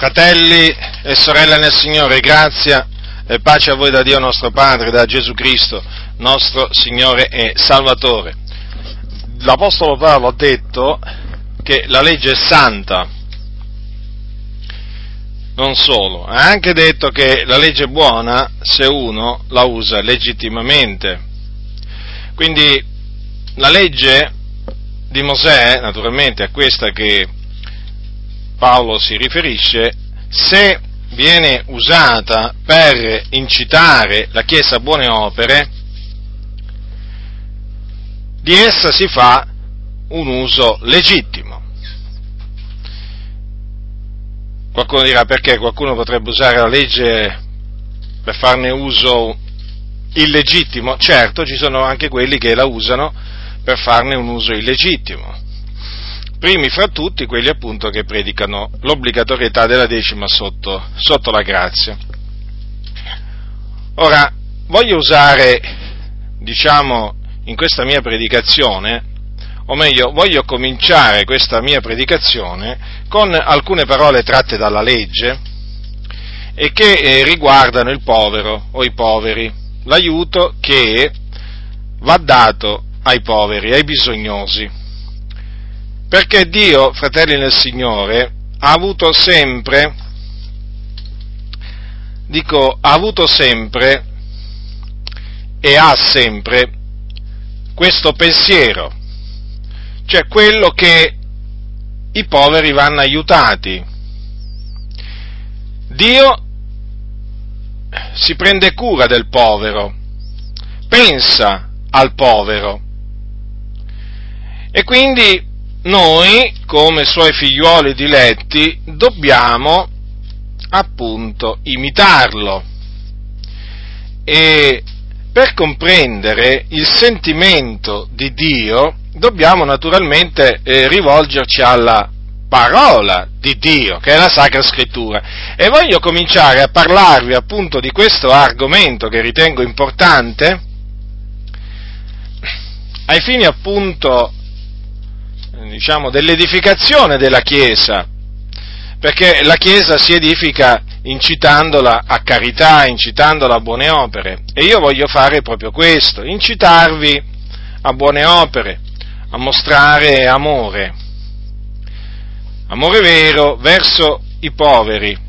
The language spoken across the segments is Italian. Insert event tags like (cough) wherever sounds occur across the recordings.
Fratelli e sorelle nel Signore, grazia e pace a voi da Dio nostro Padre, da Gesù Cristo, nostro Signore e Salvatore. L'Apostolo Paolo ha detto che la legge è santa, non solo, ha anche detto che la legge è buona se uno la usa legittimamente. Quindi la legge di Mosè, naturalmente è questa che Paolo si riferisce, se viene usata per incitare la Chiesa a buone opere, di essa si fa un uso legittimo. Qualcuno dirà perché qualcuno potrebbe usare la legge per farne uso illegittimo. Certo, ci sono anche quelli che la usano per farne un uso illegittimo primi fra tutti quelli appunto che predicano l'obbligatorietà della decima sotto, sotto la grazia. Ora, voglio usare, diciamo, in questa mia predicazione, o meglio, voglio cominciare questa mia predicazione con alcune parole tratte dalla legge e che eh, riguardano il povero o i poveri, l'aiuto che va dato ai poveri, ai bisognosi. Perché Dio, fratelli nel Signore, ha avuto sempre, dico, ha avuto sempre e ha sempre questo pensiero, cioè quello che i poveri vanno aiutati. Dio si prende cura del povero, pensa al povero e quindi noi, come suoi figliuoli diletti, dobbiamo appunto imitarlo. E per comprendere il sentimento di Dio dobbiamo naturalmente eh, rivolgerci alla parola di Dio, che è la Sacra Scrittura. E voglio cominciare a parlarvi appunto di questo argomento che ritengo importante, ai fini appunto diciamo, dell'edificazione della Chiesa, perché la Chiesa si edifica incitandola a carità, incitandola a buone opere. E io voglio fare proprio questo, incitarvi a buone opere, a mostrare amore, amore vero verso i poveri.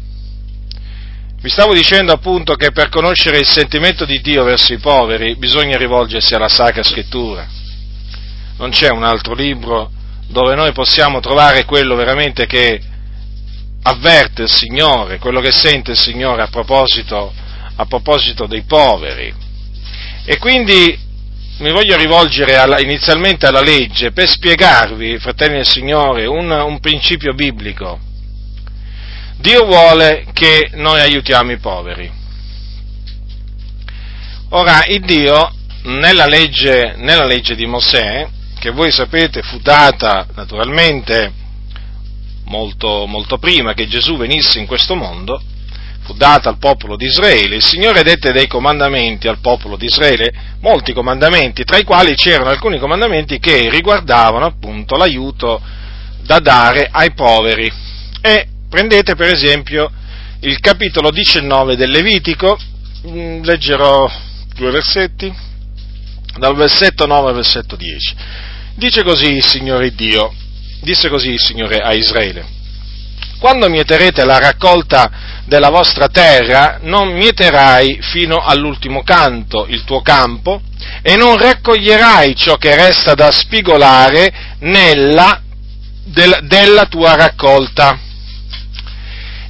Vi stavo dicendo appunto che per conoscere il sentimento di Dio verso i poveri bisogna rivolgersi alla Sacra Scrittura. Non c'è un altro libro dove noi possiamo trovare quello veramente che avverte il Signore, quello che sente il Signore a proposito, a proposito dei poveri. E quindi mi voglio rivolgere alla, inizialmente alla legge per spiegarvi, fratelli del Signore, un, un principio biblico. Dio vuole che noi aiutiamo i poveri. Ora, il Dio, nella legge, nella legge di Mosè, che voi sapete fu data naturalmente molto, molto prima che Gesù venisse in questo mondo, fu data al popolo di Israele, il Signore dette dei comandamenti al popolo di Israele, molti comandamenti, tra i quali c'erano alcuni comandamenti che riguardavano appunto l'aiuto da dare ai poveri. E prendete per esempio il capitolo 19 del Levitico, mm, leggerò due versetti, dal versetto 9 al versetto 10. Dice così il Signore Dio, disse così il Signore a Israele. Quando mieterete la raccolta della vostra terra, non mieterai fino all'ultimo canto il tuo campo e non raccoglierai ciò che resta da spigolare nella, del, della tua raccolta.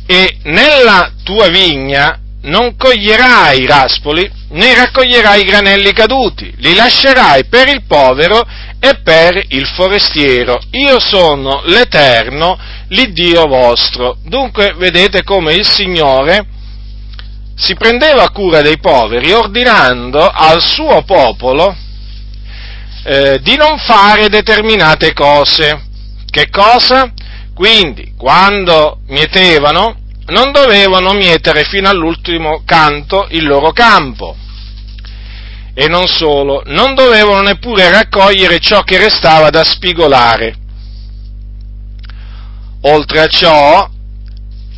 E nella tua vigna non coglierai i raspoli, né raccoglierai i granelli caduti, li lascerai per il povero e per il forestiero. Io sono l'Eterno, l'Iddio vostro. Dunque vedete come il Signore si prendeva cura dei poveri ordinando al suo popolo eh, di non fare determinate cose. Che cosa? Quindi, quando mietevano, non dovevano mietere fino all'ultimo canto il loro campo. E non solo, non dovevano neppure raccogliere ciò che restava da spigolare. Oltre a ciò,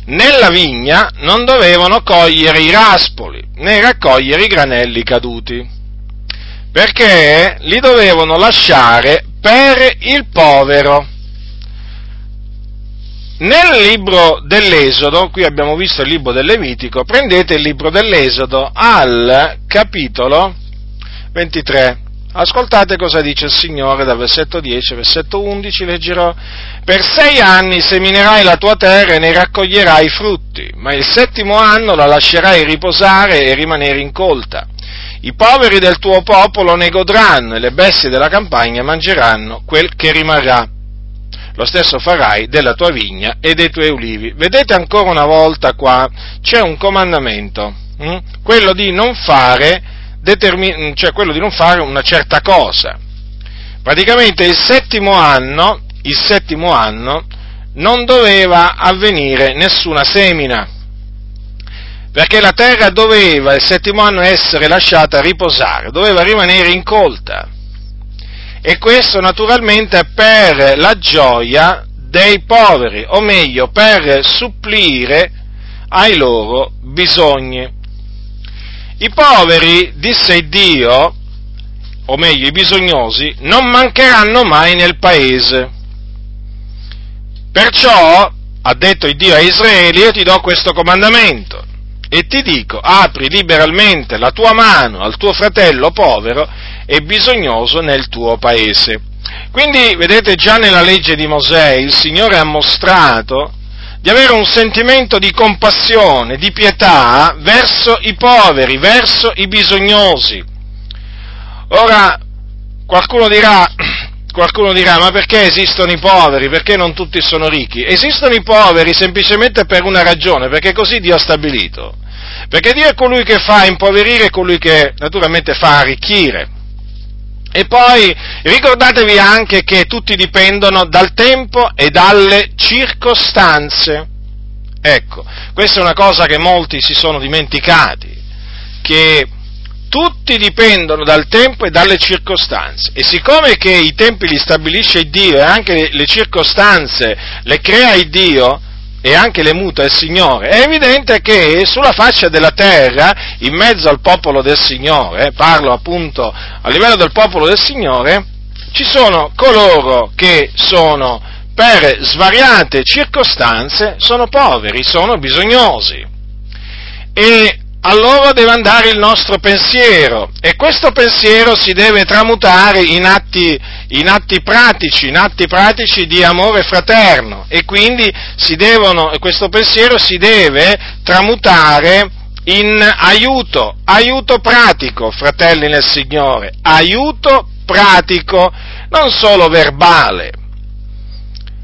nella vigna non dovevano cogliere i raspoli né raccogliere i granelli caduti, perché li dovevano lasciare per il povero. Nel libro dell'Esodo, qui abbiamo visto il libro del Levitico, prendete il libro dell'Esodo al capitolo 23. Ascoltate cosa dice il Signore dal versetto 10 versetto 11, leggerò. Per sei anni seminerai la tua terra e ne raccoglierai i frutti, ma il settimo anno la lascerai riposare e rimanere incolta. I poveri del tuo popolo ne godranno e le bestie della campagna mangeranno quel che rimarrà. Lo stesso farai della tua vigna e dei tuoi ulivi. Vedete ancora una volta qua, c'è un comandamento, hm? quello di non fare determin- cioè quello di non fare una certa cosa. Praticamente il settimo anno, il settimo anno non doveva avvenire nessuna semina, perché la terra doveva il settimo anno essere lasciata riposare, doveva rimanere incolta. E questo naturalmente per la gioia dei poveri, o meglio, per supplire ai loro bisogni. I poveri, disse Dio, o meglio i bisognosi, non mancheranno mai nel paese. Perciò, ha detto Dio a Israele, io ti do questo comandamento e ti dico, apri liberalmente la tua mano al tuo fratello povero e bisognoso nel tuo paese. Quindi, vedete, già nella legge di Mosè il Signore ha mostrato di avere un sentimento di compassione, di pietà verso i poveri, verso i bisognosi. Ora, qualcuno dirà, (clears throat) qualcuno dirà, ma perché esistono i poveri? Perché non tutti sono ricchi? Esistono i poveri semplicemente per una ragione, perché così Dio ha stabilito. Perché Dio è colui che fa impoverire e colui che naturalmente fa arricchire. E poi ricordatevi anche che tutti dipendono dal tempo e dalle circostanze. Ecco, questa è una cosa che molti si sono dimenticati, che tutti dipendono dal tempo e dalle circostanze. E siccome che i tempi li stabilisce Dio e anche le circostanze le crea Dio, e anche le muta il Signore, è evidente che sulla faccia della terra, in mezzo al popolo del Signore, parlo appunto a livello del popolo del Signore, ci sono coloro che sono per svariate circostanze, sono poveri, sono bisognosi. E a loro deve andare il nostro pensiero e questo pensiero si deve tramutare in atti, in atti pratici, in atti pratici di amore fraterno. E quindi devono, questo pensiero si deve tramutare in aiuto, aiuto pratico, fratelli nel Signore, aiuto pratico, non solo verbale,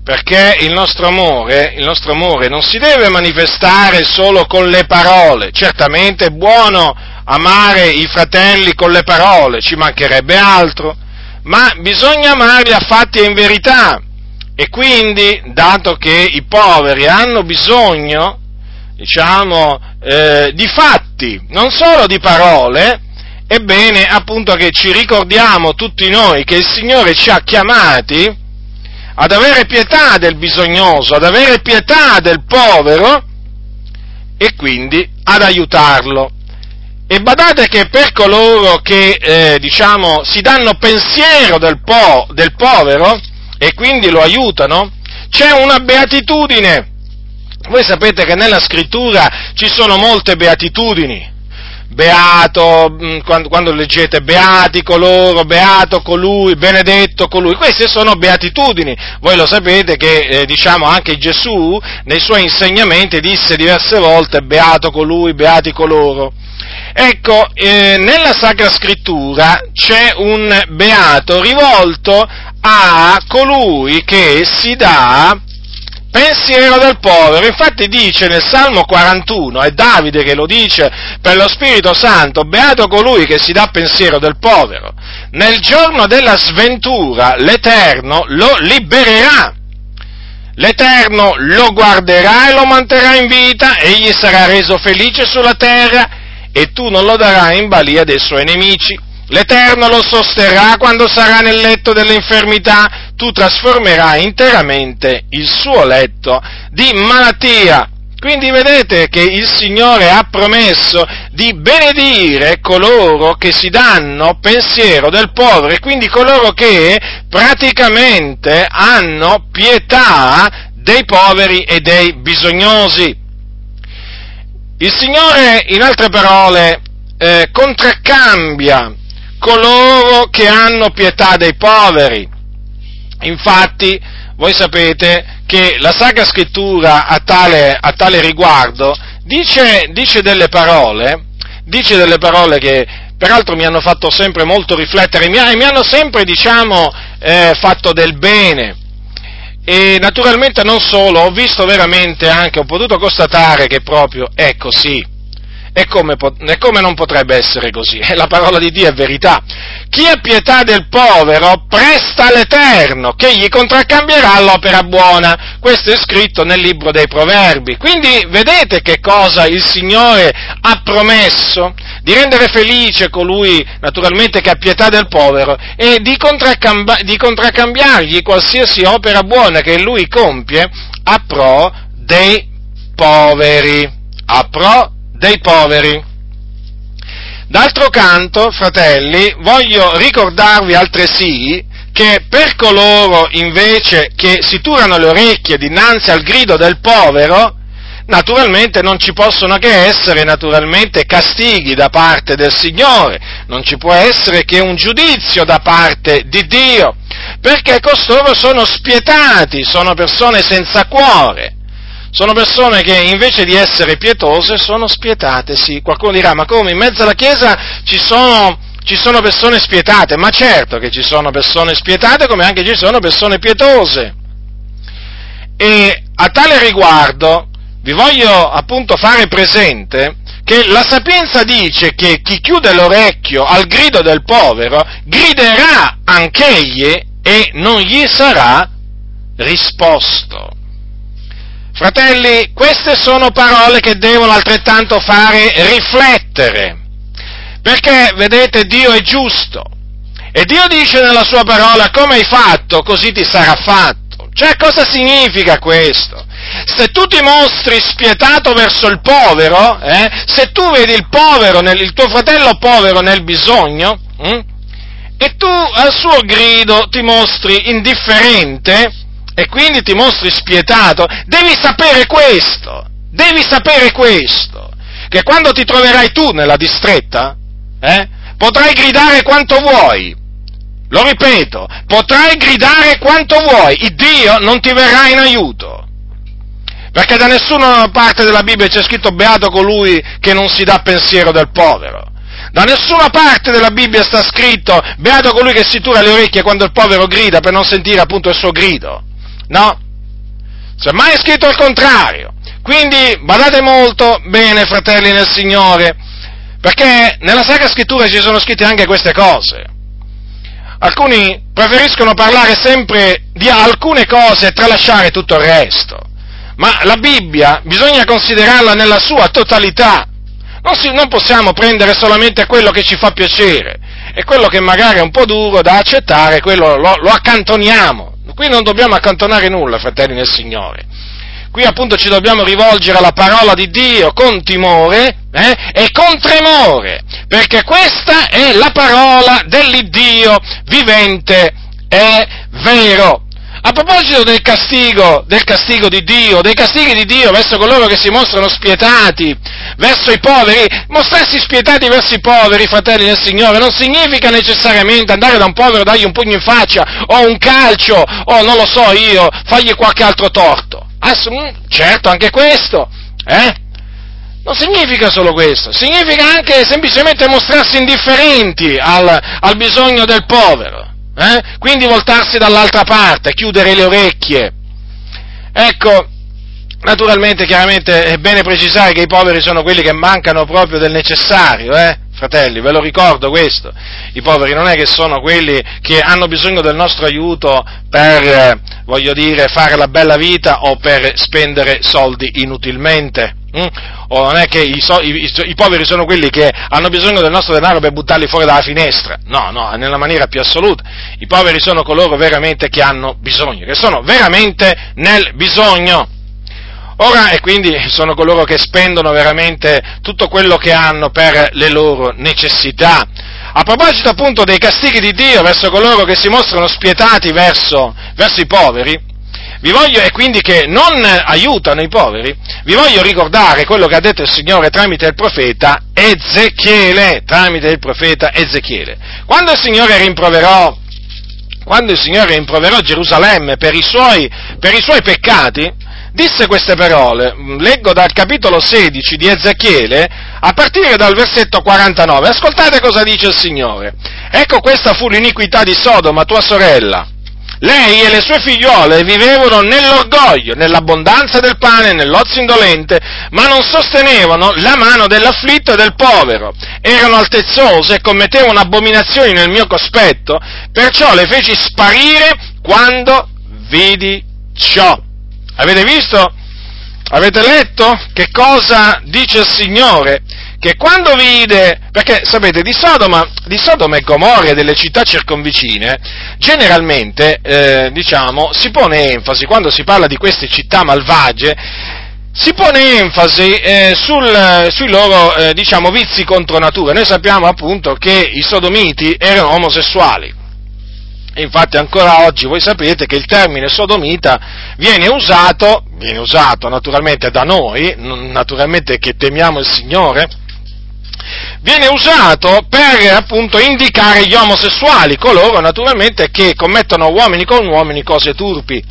perché il nostro, amore, il nostro amore non si deve manifestare solo con le parole, certamente è buono amare i fratelli con le parole, ci mancherebbe altro, ma bisogna amarli a fatti e in verità. E quindi, dato che i poveri hanno bisogno, diciamo, eh, di fatti, non solo di parole, è bene appunto che ci ricordiamo tutti noi che il Signore ci ha chiamati ad avere pietà del bisognoso, ad avere pietà del povero e quindi ad aiutarlo. E badate che per coloro che, eh, diciamo, si danno pensiero del, po- del povero e quindi lo aiutano, c'è una beatitudine. Voi sapete che nella scrittura ci sono molte beatitudini beato, mm, quando, quando, leggete beati coloro, beato colui, benedetto colui, queste sono beatitudini. Voi lo sapete che, eh, diciamo, anche Gesù nei suoi insegnamenti disse diverse volte beato colui, beati coloro. Ecco, eh, nella Sacra Scrittura c'è un beato rivolto a colui che si dà pensiero del povero. Infatti dice nel Salmo 41, è Davide che lo dice per lo Spirito Santo, beato colui che si dà pensiero del povero. Nel giorno della sventura l'Eterno lo libererà. L'Eterno lo guarderà e lo manterrà in vita, egli sarà reso felice sulla terra e tu non lo darai in balia dei suoi nemici. L'Eterno lo sosterrà quando sarà nel letto dell'infermità, tu trasformerai interamente il suo letto di malattia. Quindi vedete che il Signore ha promesso di benedire coloro che si danno pensiero del povero quindi coloro che praticamente hanno pietà dei poveri e dei bisognosi. Il Signore, in altre parole, eh, contraccambia coloro che hanno pietà dei poveri. Infatti, voi sapete che la Sacra Scrittura a tale, a tale riguardo dice, dice, delle parole, dice delle parole che peraltro mi hanno fatto sempre molto riflettere e mi, hanno sempre, diciamo, eh, fatto del bene. E naturalmente non solo, ho visto veramente anche, ho potuto constatare che proprio è così. E come, e come, non potrebbe essere così? (laughs) La parola di Dio è verità. Chi ha pietà del povero presta all'Eterno, che gli contraccambierà l'opera buona. Questo è scritto nel libro dei Proverbi. Quindi vedete che cosa il Signore ha promesso? Di rendere felice colui, naturalmente, che ha pietà del povero e di, contraccambi- di contraccambiargli qualsiasi opera buona che lui compie a pro dei poveri. A pro dei poveri. D'altro canto, fratelli, voglio ricordarvi altresì che per coloro invece che si turano le orecchie dinanzi al grido del povero, naturalmente non ci possono che essere naturalmente castighi da parte del Signore, non ci può essere che un giudizio da parte di Dio, perché costoro sono spietati, sono persone senza cuore. Sono persone che invece di essere pietose sono spietate, sì. Qualcuno dirà, ma come in mezzo alla Chiesa ci sono, ci sono persone spietate? Ma certo che ci sono persone spietate come anche ci sono persone pietose. E a tale riguardo vi voglio appunto fare presente che la sapienza dice che chi chiude l'orecchio al grido del povero griderà anch'egli e non gli sarà risposto. Fratelli, queste sono parole che devono altrettanto fare riflettere, perché vedete Dio è giusto e Dio dice nella sua parola come hai fatto così ti sarà fatto. Cioè cosa significa questo? Se tu ti mostri spietato verso il povero, eh, se tu vedi il povero, nel, il tuo fratello povero nel bisogno, hm, e tu al suo grido ti mostri indifferente, e quindi ti mostri spietato, devi sapere questo, devi sapere questo, che quando ti troverai tu nella distretta, eh, potrai gridare quanto vuoi, lo ripeto, potrai gridare quanto vuoi, il Dio non ti verrà in aiuto. Perché da nessuna parte della Bibbia c'è scritto beato colui che non si dà pensiero del povero. Da nessuna parte della Bibbia sta scritto beato colui che si tura le orecchie quando il povero grida per non sentire appunto il suo grido. No, semmai è scritto al contrario. Quindi badate molto bene, fratelli nel Signore, perché nella Sacra Scrittura ci sono scritte anche queste cose. Alcuni preferiscono parlare sempre di alcune cose e tralasciare tutto il resto, ma la Bibbia bisogna considerarla nella sua totalità. Non, si, non possiamo prendere solamente quello che ci fa piacere e quello che magari è un po' duro da accettare, quello lo, lo accantoniamo Qui non dobbiamo accantonare nulla, fratelli nel Signore. Qui appunto ci dobbiamo rivolgere alla parola di Dio con timore eh, e con tremore, perché questa è la parola dell'Iddio vivente e vero. A proposito del castigo, del castigo di Dio, dei castighi di Dio verso coloro che si mostrano spietati, verso i poveri, mostrarsi spietati verso i poveri, fratelli del Signore, non significa necessariamente andare da un povero, dargli un pugno in faccia, o un calcio, o non lo so io, fargli qualche altro torto. Ass- certo, anche questo, eh? Non significa solo questo, significa anche semplicemente mostrarsi indifferenti al, al bisogno del povero. Eh? Quindi voltarsi dall'altra parte, chiudere le orecchie. Ecco, naturalmente, chiaramente è bene precisare che i poveri sono quelli che mancano proprio del necessario, eh? Fratelli, ve lo ricordo questo. I poveri non è che sono quelli che hanno bisogno del nostro aiuto per, eh, voglio dire, fare la bella vita o per spendere soldi inutilmente. Mm? O non è che i, so, i, i, poveri sono quelli che hanno bisogno del nostro denaro per buttarli fuori dalla finestra. No, no, nella maniera più assoluta. I poveri sono coloro veramente che hanno bisogno, che sono veramente nel bisogno. Ora, e quindi sono coloro che spendono veramente tutto quello che hanno per le loro necessità. A proposito appunto dei castighi di Dio verso coloro che si mostrano spietati verso, verso i poveri, vi voglio, e quindi che non aiutano i poveri, vi voglio ricordare quello che ha detto il Signore tramite il profeta Ezechiele, tramite il profeta Ezechiele. Quando il Signore rimproverò, quando il Signore rimproverò Gerusalemme per i suoi, per i suoi peccati, disse queste parole, leggo dal capitolo 16 di Ezechiele, a partire dal versetto 49, ascoltate cosa dice il Signore. Ecco questa fu l'iniquità di Sodoma, tua sorella lei e le sue figliole vivevano nell'orgoglio, nell'abbondanza del pane, nell'ozio indolente, ma non sostenevano la mano dell'afflitto e del povero. Erano altezzose e commettevano abominazioni nel mio cospetto, perciò le feci sparire quando vidi ciò. Avete visto? Avete letto che cosa dice il Signore? Che quando vide, perché sapete, di Sodoma, di Sodoma e Gomorra e delle città circonvicine, generalmente, eh, diciamo, si pone enfasi, quando si parla di queste città malvagie, si pone enfasi eh, sul, sui loro, eh, diciamo, vizi contro natura. Noi sappiamo appunto che i sodomiti erano omosessuali. Infatti ancora oggi voi sapete che il termine sodomita viene usato, viene usato naturalmente da noi, naturalmente che temiamo il Signore, viene usato per appunto indicare gli omosessuali, coloro naturalmente che commettono uomini con uomini cose turpi.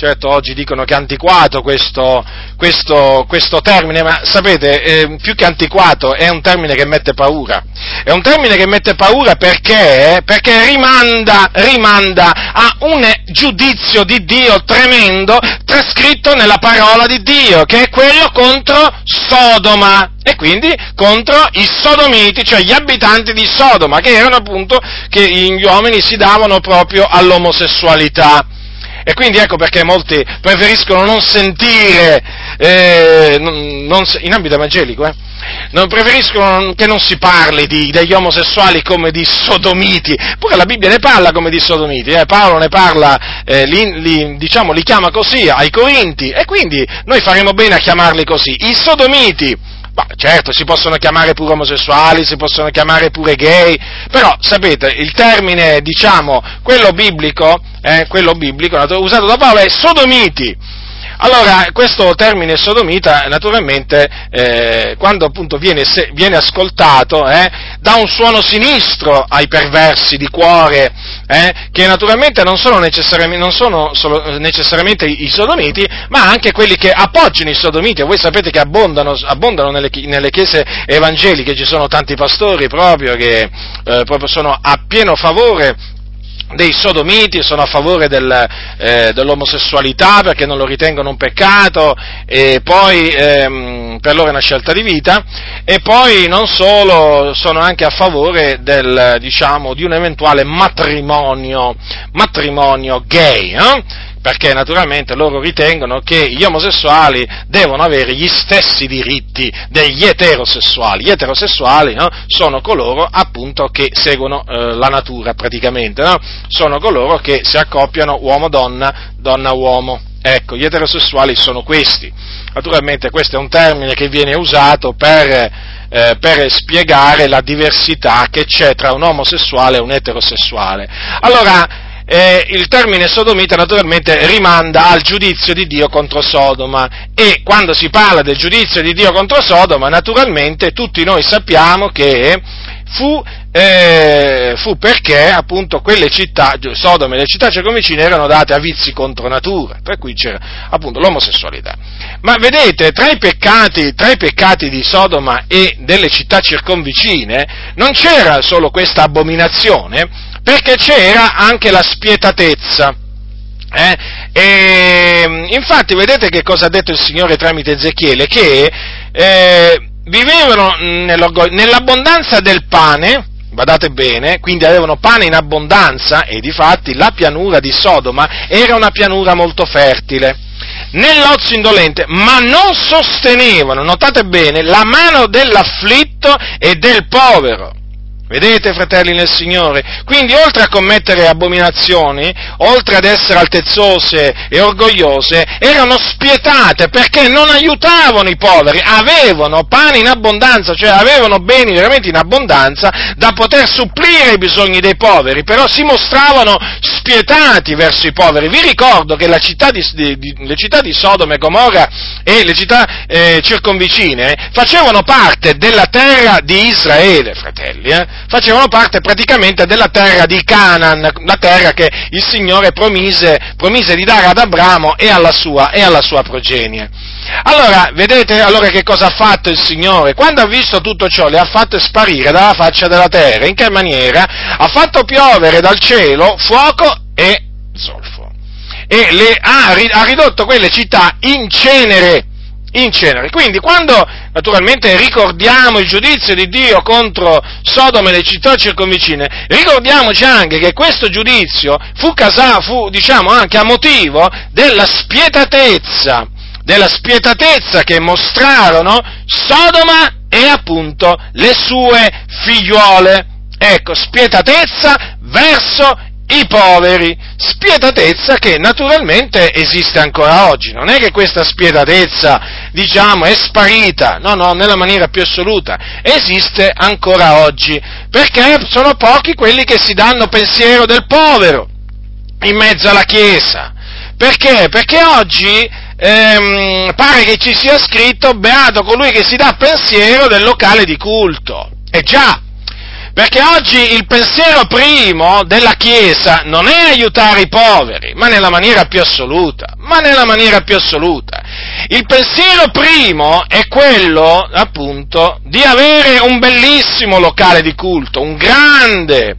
Certo, oggi dicono che è antiquato questo, questo, questo termine, ma sapete, eh, più che antiquato è un termine che mette paura. È un termine che mette paura perché, perché rimanda, rimanda a un giudizio di Dio tremendo trascritto nella parola di Dio, che è quello contro Sodoma e quindi contro i sodomiti, cioè gli abitanti di Sodoma, che erano appunto che gli uomini si davano proprio all'omosessualità. E quindi ecco perché molti preferiscono non sentire, eh, non, non, in ambito evangelico, eh, non preferiscono che non si parli di, degli omosessuali come di sodomiti, pure la Bibbia ne parla come di sodomiti, eh, Paolo ne parla, eh, li, li, diciamo, li chiama così ai Corinti, e quindi noi faremo bene a chiamarli così, i sodomiti. Certo, si possono chiamare pure omosessuali, si possono chiamare pure gay, però sapete, il termine, diciamo, quello biblico, eh, quello biblico usato da Paolo è sodomiti. Allora, questo termine sodomita, naturalmente, eh, quando appunto viene, se, viene ascoltato, eh, dà un suono sinistro ai perversi di cuore, eh, che naturalmente non sono, necessariamente, non sono necessariamente i sodomiti, ma anche quelli che appoggiano i sodomiti. Voi sapete che abbondano, abbondano nelle, nelle, chiese evangeliche, ci sono tanti pastori proprio che eh, proprio sono a pieno favore dei sodomiti, sono a favore del, eh, dell'omosessualità perché non lo ritengono un peccato e poi ehm, per loro è una scelta di vita e poi non solo sono anche a favore del, diciamo, di un eventuale matrimonio, matrimonio gay. Eh? Perché naturalmente loro ritengono che gli omosessuali devono avere gli stessi diritti degli eterosessuali. Gli eterosessuali no? sono coloro appunto che seguono eh, la natura praticamente, no? sono coloro che si accoppiano uomo-donna, donna-uomo. Ecco, gli eterosessuali sono questi. Naturalmente questo è un termine che viene usato per, eh, per spiegare la diversità che c'è tra un omosessuale e un eterosessuale. Allora, eh, il termine sodomita naturalmente rimanda al giudizio di Dio contro Sodoma e quando si parla del giudizio di Dio contro Sodoma naturalmente tutti noi sappiamo che fu, eh, fu perché appunto quelle città, Sodoma e le città circonvicine erano date a vizi contro natura, tra cui c'era appunto l'omosessualità. Ma vedete, tra i peccati, tra i peccati di Sodoma e delle città circonvicine non c'era solo questa abominazione, perché c'era anche la spietatezza. Eh? E, infatti vedete che cosa ha detto il Signore tramite Ezechiele? Che eh, vivevano nell'abbondanza del pane, badate bene, quindi avevano pane in abbondanza e difatti la pianura di Sodoma era una pianura molto fertile, nell'ozio indolente, ma non sostenevano, notate bene, la mano dell'afflitto e del povero Vedete, fratelli nel Signore? Quindi, oltre a commettere abominazioni, oltre ad essere altezzose e orgogliose, erano spietate perché non aiutavano i poveri, avevano pane in abbondanza, cioè avevano beni veramente in abbondanza da poter supplire i bisogni dei poveri, però si mostravano spietati verso i poveri. Vi ricordo che città di, di, le città di Sodoma e Gomorra e le città eh, circonvicine facevano parte della terra di Israele, fratelli. Eh? Facevano parte praticamente della terra di Canaan, la terra che il Signore promise, promise di dare ad Abramo e alla sua, e alla sua progenie. Allora, vedete allora che cosa ha fatto il Signore? Quando ha visto tutto ciò, le ha fatte sparire dalla faccia della terra. In che maniera? Ha fatto piovere dal cielo fuoco e zolfo. E le, ha, ha ridotto quelle città in cenere in cenere. Quindi quando naturalmente ricordiamo il giudizio di Dio contro Sodoma e le città circonvicine, ricordiamoci anche che questo giudizio fu, casa, fu diciamo, anche a motivo della spietatezza, della spietatezza che mostrarono Sodoma e appunto le sue figliuole. Ecco, spietatezza verso i poveri, spietatezza che naturalmente esiste ancora oggi, non è che questa spietatezza, diciamo, è sparita, no, no, nella maniera più assoluta, esiste ancora oggi, perché sono pochi quelli che si danno pensiero del povero in mezzo alla Chiesa. Perché? Perché oggi ehm, pare che ci sia scritto beato colui che si dà pensiero del locale di culto. E già, perché oggi il pensiero primo della Chiesa non è aiutare i poveri, ma nella maniera più assoluta, ma nella maniera più assoluta. Il pensiero primo è quello, appunto, di avere un bellissimo locale di culto, un grande,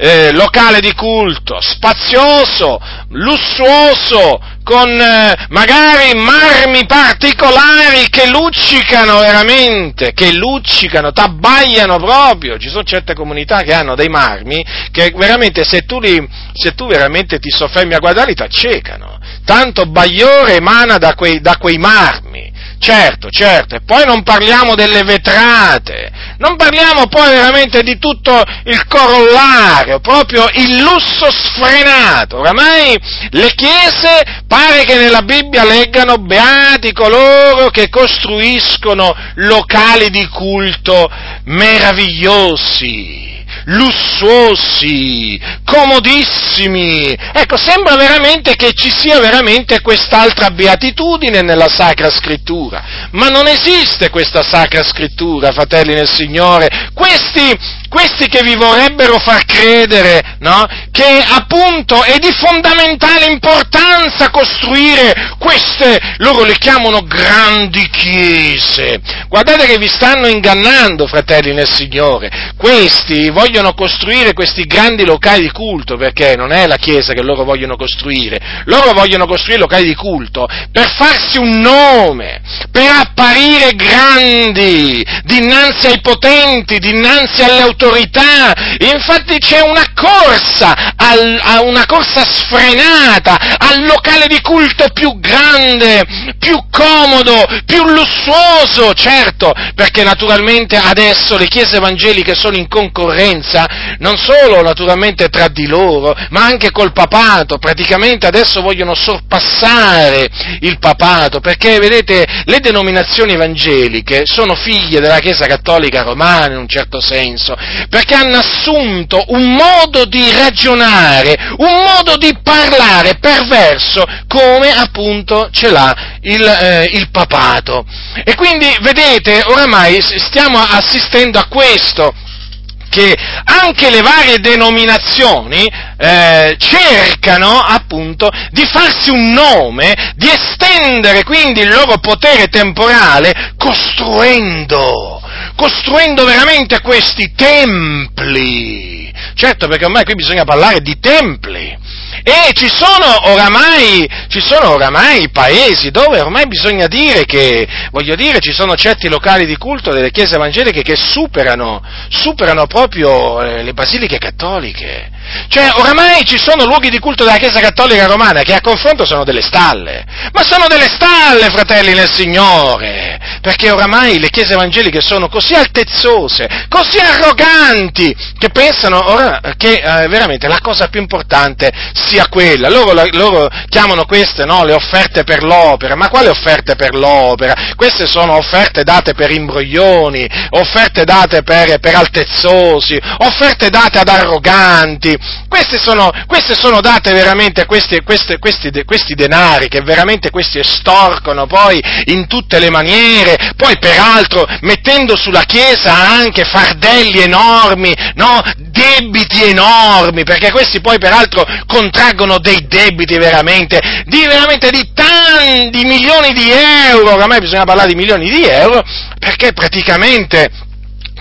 eh, locale di culto, spazioso, lussuoso, con eh, magari marmi particolari che luccicano veramente, che luccicano, t'abbagliano proprio. Ci sono certe comunità che hanno dei marmi che veramente se tu, li, se tu veramente ti soffermi a guardarli ti accecano. Tanto bagliore emana da quei, da quei marmi. Certo, certo, e poi non parliamo delle vetrate, non parliamo poi veramente di tutto il corollario, proprio il lusso sfrenato. Oramai le chiese pare che nella Bibbia leggano beati coloro che costruiscono locali di culto meravigliosi lussuosi, comodissimi. Ecco, sembra veramente che ci sia veramente quest'altra beatitudine nella Sacra Scrittura, ma non esiste questa Sacra Scrittura, fratelli nel Signore. Questi questi che vi vorrebbero far credere no? che appunto è di fondamentale importanza costruire queste, loro le chiamano grandi chiese. Guardate che vi stanno ingannando, fratelli nel Signore. Questi vogliono costruire questi grandi locali di culto, perché non è la chiesa che loro vogliono costruire, loro vogliono costruire locali di culto per farsi un nome, per apparire grandi dinanzi ai potenti, dinanzi alle autorità, infatti c'è una corsa, al, una corsa sfrenata al locale di culto più grande, più comodo, più lussuoso, certo, perché naturalmente adesso le chiese evangeliche sono in concorrenza, non solo naturalmente tra di loro, ma anche col papato, praticamente adesso vogliono sorpassare il papato, perché vedete le denominazioni evangeliche sono figlie della Chiesa Cattolica Romana in un certo senso, perché hanno assunto un modo di ragionare, un modo di parlare perverso come appunto ce l'ha il, eh, il papato. E quindi vedete, oramai stiamo assistendo a questo, che anche le varie denominazioni eh, cercano appunto di farsi un nome, di estendere quindi il loro potere temporale costruendo, costruendo veramente questi templi. Certo, perché ormai qui bisogna parlare di templi. E ci sono oramai, ci sono oramai paesi dove ormai bisogna dire che, voglio dire, ci sono certi locali di culto delle chiese evangeliche che superano, superano proprio eh, le basiliche cattoliche. Cioè, oramai ci sono luoghi di culto della Chiesa Cattolica Romana che a confronto sono delle stalle. Ma sono delle stalle, fratelli nel Signore! Perché oramai le Chiese evangeliche sono così altezzose, così arroganti, che pensano ora, che eh, veramente la cosa più importante sia quella. Loro, loro chiamano queste no, le offerte per l'opera. Ma quale offerte per l'opera? Queste sono offerte date per imbroglioni, offerte date per, per altezzosi, offerte date ad arroganti, queste sono, queste sono date veramente a questi, questi, questi, questi, denari che veramente questi estorcono poi in tutte le maniere, poi peraltro mettendo sulla Chiesa anche fardelli enormi, no? debiti enormi, perché questi poi peraltro contraggono dei debiti veramente, di, veramente di tanti milioni di euro, oramai bisogna parlare di milioni di euro, perché praticamente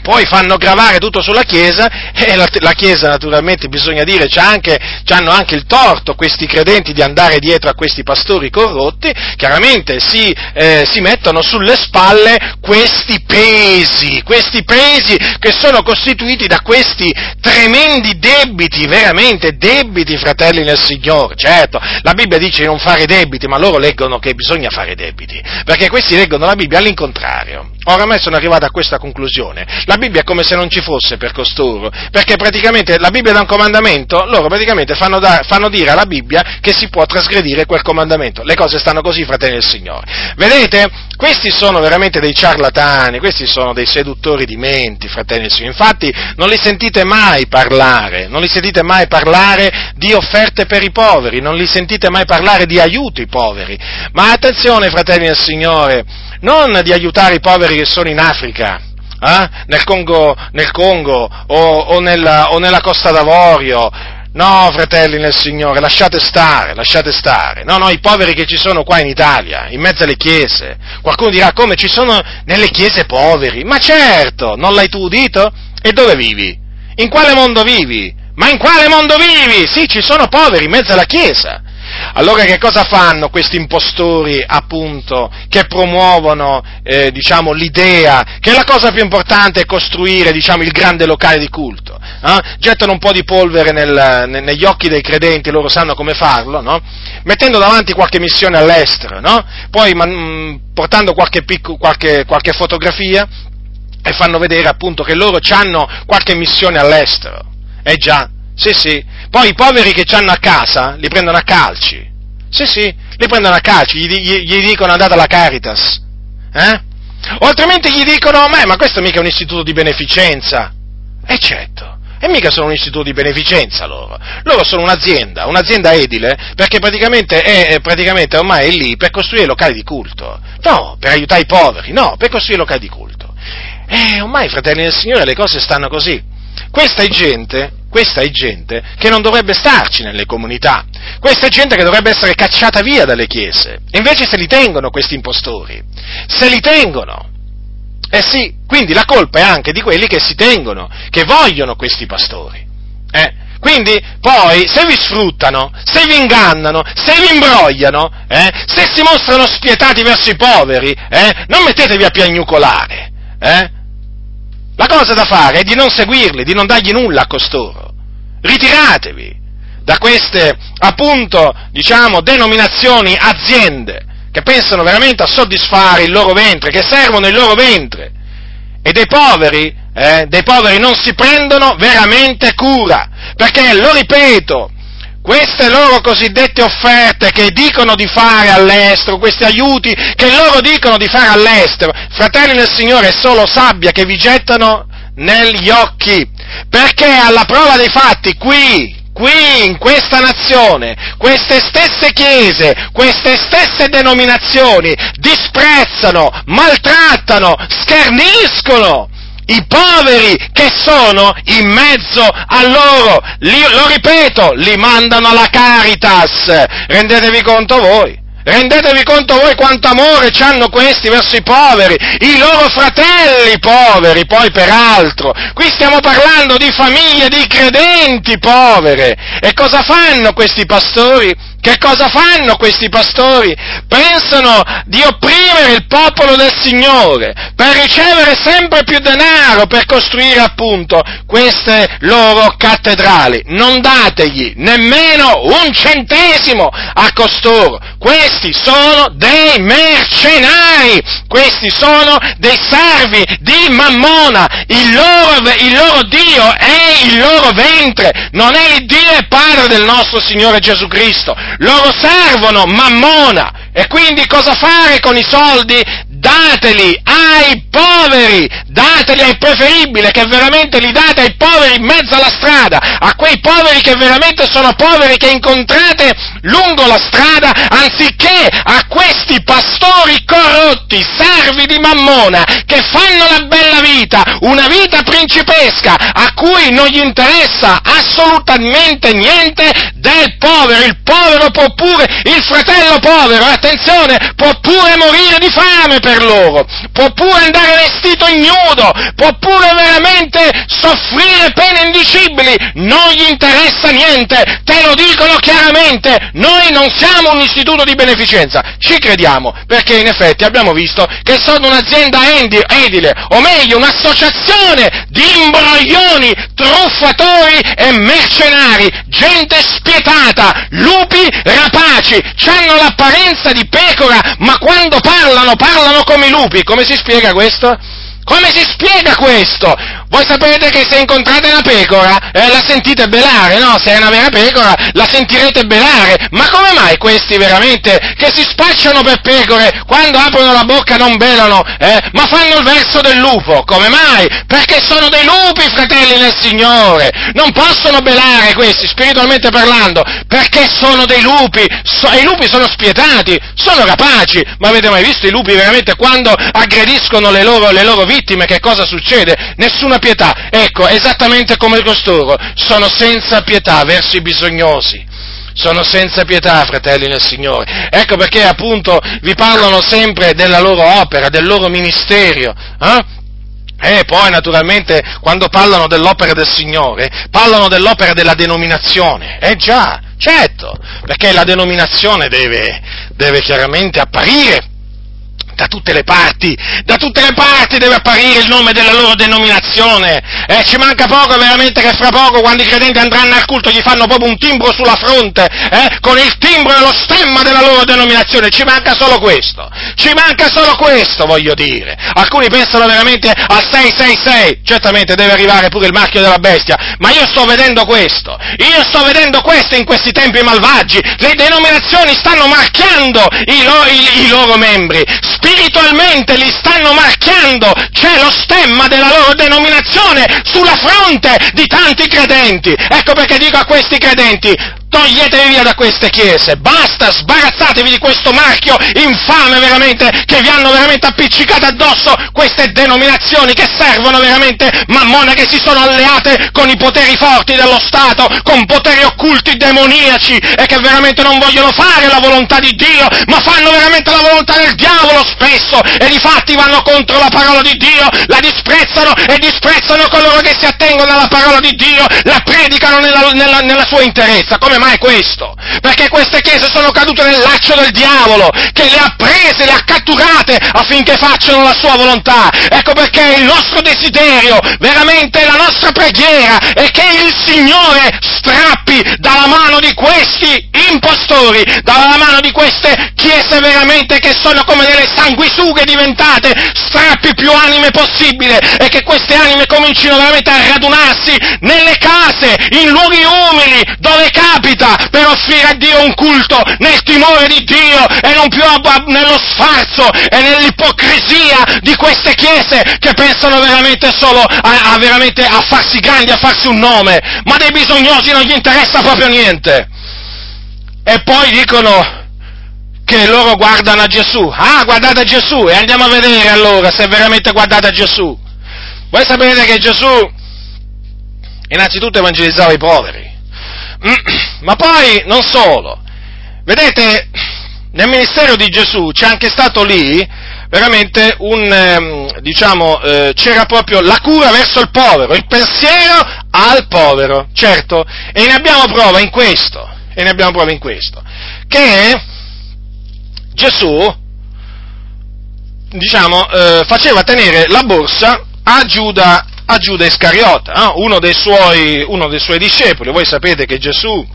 poi fanno gravare tutto sulla Chiesa (laughs) e la, la Chiesa naturalmente bisogna dire c'ha anche, hanno anche il torto questi credenti di andare dietro a questi pastori corrotti, chiaramente si, eh, si mettono sulle spalle questi pesi, questi pesi che sono costituiti da questi tremendi debiti, veramente debiti fratelli nel Signore, certo, la Bibbia dice di non fare debiti, ma loro leggono che bisogna fare debiti, perché questi leggono la Bibbia all'incontrario. Oramai sono arrivato a questa conclusione. La Bibbia è come se non ci fosse per costoro, perché praticamente la Bibbia dà un comandamento, loro praticamente fanno, da, fanno dire alla Bibbia che si può trasgredire quel comandamento. Le cose stanno così, fratelli del Signore. Vedete? Questi sono veramente dei ciarlatani, questi sono dei seduttori di menti, fratelli del Signore. Infatti non li sentite mai parlare, non li sentite mai parlare di offerte per i poveri, non li sentite mai parlare di aiuto ai poveri. Ma attenzione, fratelli del Signore, non di aiutare i poveri che sono in Africa, eh? nel Congo, nel Congo o, o, nella, o, nella Costa d'Avorio. No, fratelli nel Signore, lasciate stare, lasciate stare. No, no, i poveri che ci sono qua in Italia, in mezzo alle chiese. Qualcuno dirà come ci sono nelle chiese poveri. Ma certo, non l'hai tu udito? E dove vivi? In quale mondo vivi? Ma in quale mondo vivi? Sì, ci sono poveri in mezzo alla chiesa. Allora che cosa fanno questi impostori, appunto, che promuovono, eh, diciamo, l'idea che la cosa più importante è costruire, diciamo, il grande locale di culto? Eh? Gettano un po' di polvere nel, ne, negli occhi dei credenti, loro sanno come farlo, no? Mettendo davanti qualche missione all'estero, no? Poi man, mm, portando qualche, picco, qualche, qualche fotografia e fanno vedere appunto che loro hanno qualche missione all'estero. Eh già, sì, sì. Poi i poveri che hanno a casa li prendono a calci. Sì, sì, li prendono a calci, gli, gli, gli dicono andate alla Caritas. Eh? O altrimenti gli dicono, ma, ma questo mica è un istituto di beneficenza. E certo. E mica sono un istituto di beneficenza loro. Loro sono un'azienda, un'azienda edile, perché praticamente è, praticamente ormai è lì per costruire locali di culto. No, per aiutare i poveri, no, per costruire locali di culto. E ormai, fratelli del Signore, le cose stanno così. Questa è gente questa è gente che non dovrebbe starci nelle comunità, questa è gente che dovrebbe essere cacciata via dalle chiese, invece se li tengono questi impostori, se li tengono. Eh sì, quindi la colpa è anche di quelli che si tengono, che vogliono questi pastori. Eh? Quindi poi se vi sfruttano, se vi ingannano, se vi imbrogliano, eh, se si mostrano spietati verso i poveri, eh, non mettetevi a piagnucolare. La cosa da fare è di non seguirli, di non dargli nulla a costoro. Ritiratevi da queste, appunto, diciamo, denominazioni aziende che pensano veramente a soddisfare il loro ventre, che servono il loro ventre. E dei poveri, eh, dei poveri non si prendono veramente cura, perché, lo ripeto, queste loro cosiddette offerte che dicono di fare all'estero, questi aiuti che loro dicono di fare all'estero, fratelli del Signore, è solo sabbia che vi gettano negli occhi, perché alla prova dei fatti qui, qui in questa nazione, queste stesse chiese, queste stesse denominazioni disprezzano, maltrattano, scherniscono i poveri che sono in mezzo a loro, li, lo ripeto, li mandano alla Caritas, rendetevi conto voi. rendetevi conto voi quanto amore hanno questi verso i poveri, i loro fratelli poveri, poi peraltro. Qui stiamo parlando di famiglie di credenti povere. E cosa fanno questi pastori? Che cosa fanno questi pastori? Pensano di opprimere il popolo del Signore per ricevere sempre più denaro per costruire appunto queste loro cattedrali. Non dategli nemmeno un centesimo a costoro. Questi sono dei mercenari, questi sono dei servi di Mammona. Il loro, il loro Dio è il loro ventre, non è il Dio e Padre del nostro Signore Gesù Cristo loro servono mammona. E quindi cosa fare con i soldi? Dateli ai poveri, dateli ai preferibili, che veramente li date ai poveri in mezzo alla strada, a quei poveri che veramente sono poveri che incontrate lungo la strada, anziché a questi pastori corrotti, servi di mammona, che fanno la bella vita, una vita principesca, a cui non gli interessa assolutamente niente del povero. Il povero può pure, il fratello povero, attenzione, può pure morire di fame per loro, può pure andare vestito ignudo, può pure veramente soffrire pene indicibili, non gli interessa niente, te lo dicono chiaramente, noi non siamo un istituto di beneficenza, ci crediamo, perché in effetti abbiamo visto che sono un'azienda edile, o meglio un'associazione di imbroglioni, truffatori e mercenari, gente spietata, lupi rapaci, hanno l'apparenza di pecora, ma quando parlano, parlano come i lupi. Come si spiega questo? Come si spiega questo? Voi sapete che se incontrate una pecora, eh, la sentite belare, no? Se è una vera pecora, la sentirete belare. Ma come mai questi veramente, che si spacciano per pecore, quando aprono la bocca non belano, eh? Ma fanno il verso del lupo? Come mai? Perché sono dei lupi, fratelli nel Signore. Non possono belare questi, spiritualmente parlando, perché sono dei lupi. So, I lupi sono spietati, sono rapaci. Ma avete mai visto i lupi veramente quando aggrediscono le loro, le loro vittime? Che cosa succede? Nessuna pietà. Ecco, esattamente come costoro, sono senza pietà verso i bisognosi. Sono senza pietà, fratelli nel Signore. Ecco perché appunto vi parlano sempre della loro opera, del loro ministero. Eh? E poi naturalmente quando parlano dell'opera del Signore, parlano dell'opera della denominazione. Eh già, certo, perché la denominazione deve, deve chiaramente apparire da tutte le parti, da tutte le parti deve apparire il nome della loro denominazione. Eh, ci manca poco veramente che fra poco quando i credenti andranno al culto gli fanno proprio un timbro sulla fronte, eh, con il timbro e lo stemma della loro denominazione. Ci manca solo questo. Ci manca solo questo, voglio dire. Alcuni pensano veramente al 666, certamente deve arrivare pure il marchio della bestia, ma io sto vedendo questo. Io sto vedendo questo in questi tempi malvagi. Le denominazioni stanno marchiando i, lo, i, i loro membri spiritualmente li stanno marchiando, c'è lo stemma della loro denominazione sulla fronte di tanti credenti. Ecco perché dico a questi credenti, toglietevi via da queste chiese, basta, sbarazzatevi di questo marchio infame veramente, che vi hanno veramente appiccicato addosso queste denominazioni che servono veramente mammone che si sono alleate con i poteri forti dello Stato, con poteri occulti demoniaci e che veramente non vogliono fare la volontà di Dio, ma fanno veramente la volontà del diavolo spesso e di fatti vanno contro la parola di Dio, la disprezzano e disprezzano coloro che si attengono alla parola di Dio, la predicano nella, nella, nella sua interezza. Come mai questo? Perché queste chiese sono cadute nel laccio del diavolo, che le ha prese, le ha catturate affinché facciano la sua volontà. Ecco perché il nostro desiderio, veramente la nostra preghiera, è che il Signore strappi dalla mano di questi impostori, dalla mano di queste chiese veramente che sono come delle sanguisughe diventate, strappi più anime possibile e che queste anime comincino veramente a radunarsi nelle case, in luoghi umili, dove capita, per offrire a Dio un culto nel timore di Dio e non più nello sfarzo e nell'ipocrisia di queste chiese che pensano veramente solo a, a, veramente a farsi grandi, a farsi un nome, ma dei bisognosi non gli interessa proprio niente. E poi dicono, che loro guardano a Gesù. Ah, guardate a Gesù e andiamo a vedere allora se veramente guardate a Gesù. Voi sapete che Gesù innanzitutto evangelizzava i poveri, (clears throat) ma poi non solo. Vedete, nel ministero di Gesù c'è anche stato lì veramente un, ehm, diciamo, eh, c'era proprio la cura verso il povero, il pensiero al povero, certo, e ne abbiamo prova in questo, e ne abbiamo prova in questo, che Gesù, diciamo, eh, faceva tenere la borsa a Giuda, a Giuda Iscariota, no? uno, dei suoi, uno, dei suoi, discepoli. Voi sapete che Gesù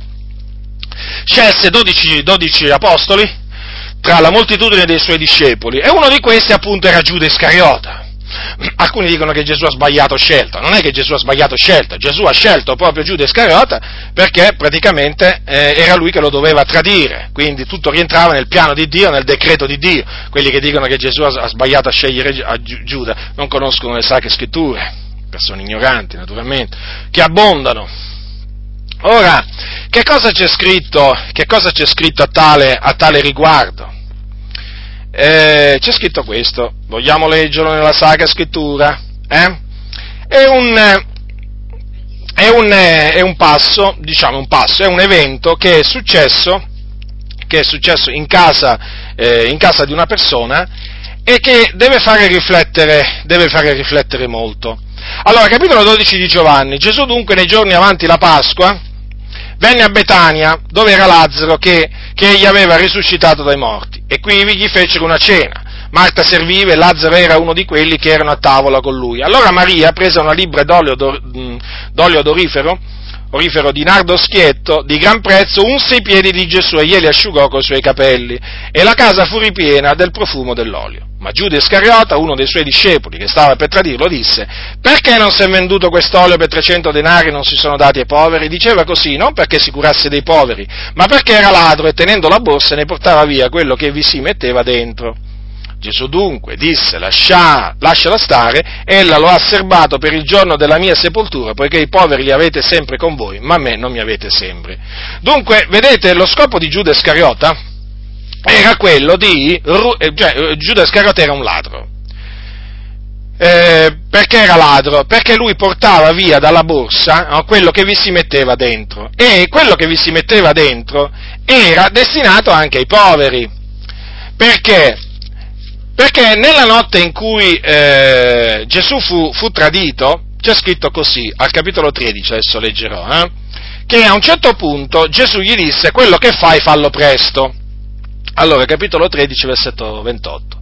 scelse 12, 12 apostoli tra la moltitudine dei suoi discepoli e uno di questi appunto era Giuda Iscariota. Alcuni dicono che Gesù ha sbagliato scelta, non è che Gesù ha sbagliato scelta, Gesù ha scelto proprio Giuda Iscariota perché praticamente eh, era lui che lo doveva tradire, quindi tutto rientrava nel piano di Dio, nel decreto di Dio. Quelli che dicono che Gesù ha, sbagliato a scegliere Giuda non conoscono le sacre scritture, persone ignoranti naturalmente, che abbondano. Ora, che cosa c'è scritto, cosa c'è scritto a, tale, a tale riguardo? eh, c'è scritto questo, vogliamo leggerlo nella Sacra Scrittura? Eh? È, un, è, un, è un passo, diciamo un passo, è un evento che è successo, che è successo in casa, eh, in casa di una persona e che deve fare riflettere, deve fare riflettere molto. Allora, capitolo 12 di Giovanni, Gesù dunque nei giorni avanti la Pasqua, venne a Betania, dove era Lazzaro che, che egli aveva risuscitato dai morti, e qui gli fecero una cena. Marta serviva e Lazzaro era uno di quelli che erano a tavola con lui. Allora Maria prese una libra d'olio, d'olio odorifero, orifero di nardo schietto, di gran prezzo, unse i piedi di Gesù e glieli asciugò coi suoi capelli, e la casa fu ripiena del profumo dell'olio. Ma Giuda Iscariota, uno dei suoi discepoli che stava per tradirlo, disse, perché non si è venduto quest'olio per 300 denari e non si sono dati ai poveri? Diceva così, non perché si curasse dei poveri, ma perché era ladro e tenendo la borsa ne portava via quello che vi si metteva dentro. Gesù dunque disse, Lascia, lasciala stare, ella lo ha serbato per il giorno della mia sepoltura, poiché i poveri li avete sempre con voi, ma a me non mi avete sempre. Dunque, vedete, lo scopo di Giuda Iscariota era quello di, eh, cioè eh, Giuda Iscariota era un ladro. Eh, perché era ladro? Perché lui portava via dalla borsa no, quello che vi si metteva dentro e quello che vi si metteva dentro era destinato anche ai poveri. Perché? Perché nella notte in cui eh, Gesù fu, fu, tradito, c'è scritto così, al capitolo 13, adesso leggerò, eh, che a un certo punto Gesù gli disse quello che fai fallo presto. Allora, capitolo 13, versetto 28.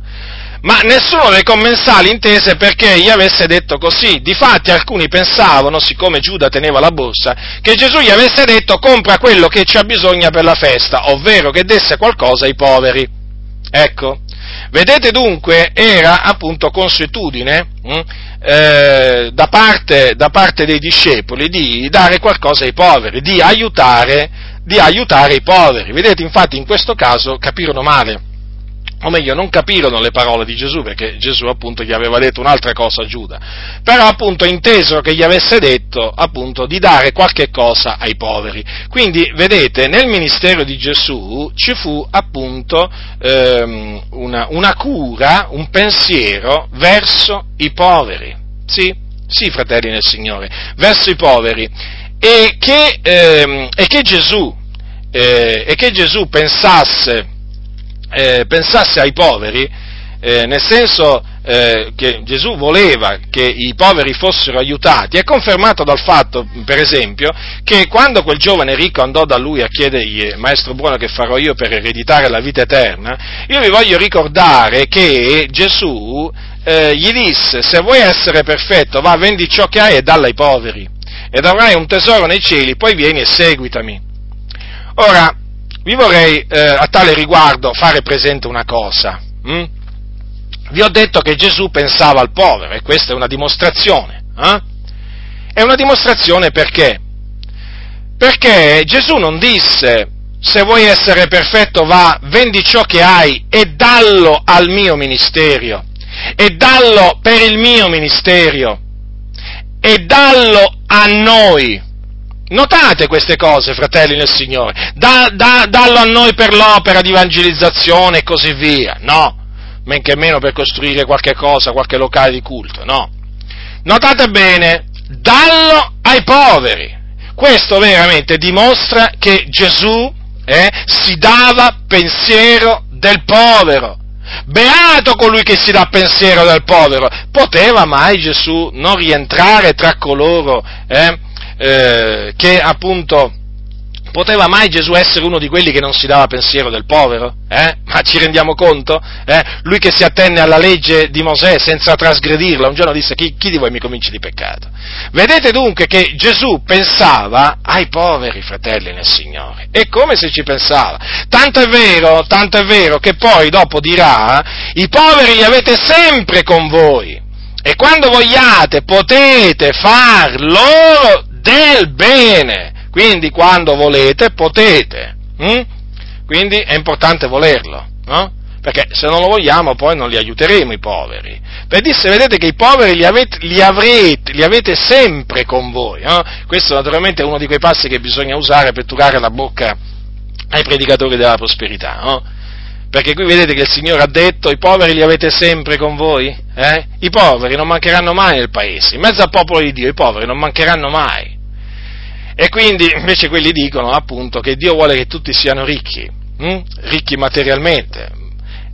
Ma nessuno dei commensali intese perché gli avesse detto così. Difatti alcuni pensavano, siccome Giuda teneva la borsa, che Gesù gli avesse detto compra quello che ha bisogno per la festa, ovvero che desse qualcosa ai poveri. Ecco, vedete dunque, era appunto consuetudine hm, eh, da, parte, da parte dei discepoli di dare qualcosa ai poveri, di aiutare di aiutare i poveri. Vedete, infatti, in questo caso capirono male. O meglio, non capirono le parole di Gesù, perché Gesù appunto gli aveva detto un'altra cosa a Giuda. Però appunto intesero che gli avesse detto appunto di dare qualche cosa ai poveri. Quindi, vedete, nel ministero di Gesù ci fu appunto ehm, una, una cura, un pensiero verso i poveri. Sì, sì, fratelli nel Signore, verso i poveri e che, ehm, e che, Gesù, eh, e che Gesù pensasse, eh, pensasse, ai poveri, eh, nel senso eh, che Gesù voleva che i poveri fossero aiutati, è confermato dal fatto, per esempio, che quando quel giovane ricco andò da lui a chiedergli, maestro buono, che farò io per ereditare la vita eterna, io vi voglio ricordare che Gesù eh, gli disse, se vuoi essere perfetto, va, vendi ciò che hai e dalla ai poveri ed avrai un tesoro nei cieli, poi vieni e seguitami. Ora, vi vorrei eh, a tale riguardo fare presente una cosa. Hm? Vi ho detto che Gesù pensava al povero e questa è una dimostrazione. Eh? È una dimostrazione perché? Perché Gesù non disse se vuoi essere perfetto va, vendi ciò che hai e dallo al mio ministero e dallo per il mio ministero e dallo a noi. Notate queste cose, fratelli nel Signore. Da, da, dallo a noi per l'opera di evangelizzazione e così via. No, men che meno per costruire qualche cosa, qualche locale di culto. No. Notate bene, dallo ai poveri. Questo veramente dimostra che Gesù eh, si dava pensiero del povero. Beato colui che si dà pensiero del povero. Poteva mai Gesù non rientrare tra coloro eh, eh, che appunto Poteva mai Gesù essere uno di quelli che non si dava pensiero del povero? Eh? Ma ci rendiamo conto? Eh? Lui che si attenne alla legge di Mosè senza trasgredirla, un giorno disse chi, chi di voi mi cominci di peccato? Vedete dunque che Gesù pensava ai poveri fratelli nel Signore. E come se ci pensava? Tanto è vero, tanto è vero che poi dopo dirà, i poveri li avete sempre con voi. E quando vogliate potete far loro del bene quindi quando volete potete. Hm? Quindi è importante volerlo, no? Perché se non lo vogliamo poi non li aiuteremo i poveri. Per disse, vedete che i poveri li avete, li avrete, li avete sempre con voi. No? Questo naturalmente è uno di quei passi che bisogna usare per turare la bocca ai predicatori della prosperità. No? Perché qui vedete che il Signore ha detto i poveri li avete sempre con voi? Eh? I poveri non mancheranno mai nel paese. In mezzo al popolo di Dio i poveri non mancheranno mai. E quindi (laughs) invece quelli dicono appunto che Dio vuole che tutti siano ricchi, hm? ricchi materialmente,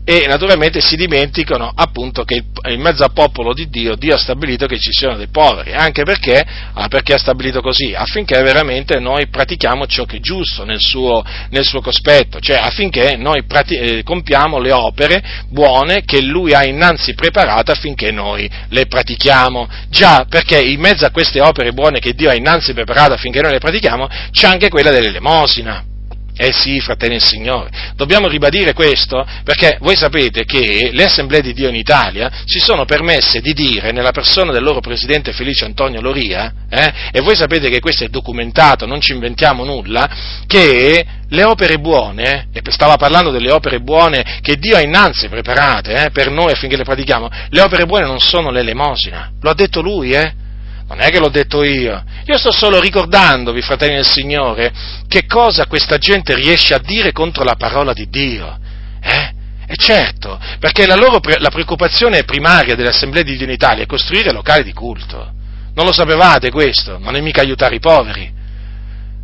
e naturalmente si dimenticano appunto che in mezzo al popolo di Dio Dio ha stabilito che ci siano dei poveri, anche perché, ah, perché ha stabilito così, affinché veramente noi pratichiamo ciò che è giusto nel suo, nel suo cospetto, cioè affinché noi prati- eh, compiamo le opere buone che Lui ha innanzi preparate affinché noi le pratichiamo. Già, perché in mezzo a queste opere buone che Dio ha innanzi preparate affinché noi le pratichiamo, c'è anche quella dell'elemosina. Eh sì, fratelli del Signore, dobbiamo ribadire questo perché voi sapete che le assemblee di Dio in Italia si sono permesse di dire nella persona del loro presidente Felice Antonio Loria, eh, e voi sapete che questo è documentato, non ci inventiamo nulla, che le opere buone, e stava parlando delle opere buone che Dio ha innanzi preparate eh, per noi affinché le pratichiamo, le opere buone non sono l'elemosina, lo ha detto lui, eh? Non è che l'ho detto io, io sto solo ricordandovi, fratelli del Signore, che cosa questa gente riesce a dire contro la parola di Dio. Eh? E certo, perché la, loro, la preoccupazione primaria delle assemblee di Dio in Italia è costruire locali di culto. Non lo sapevate questo? Non è mica aiutare i poveri.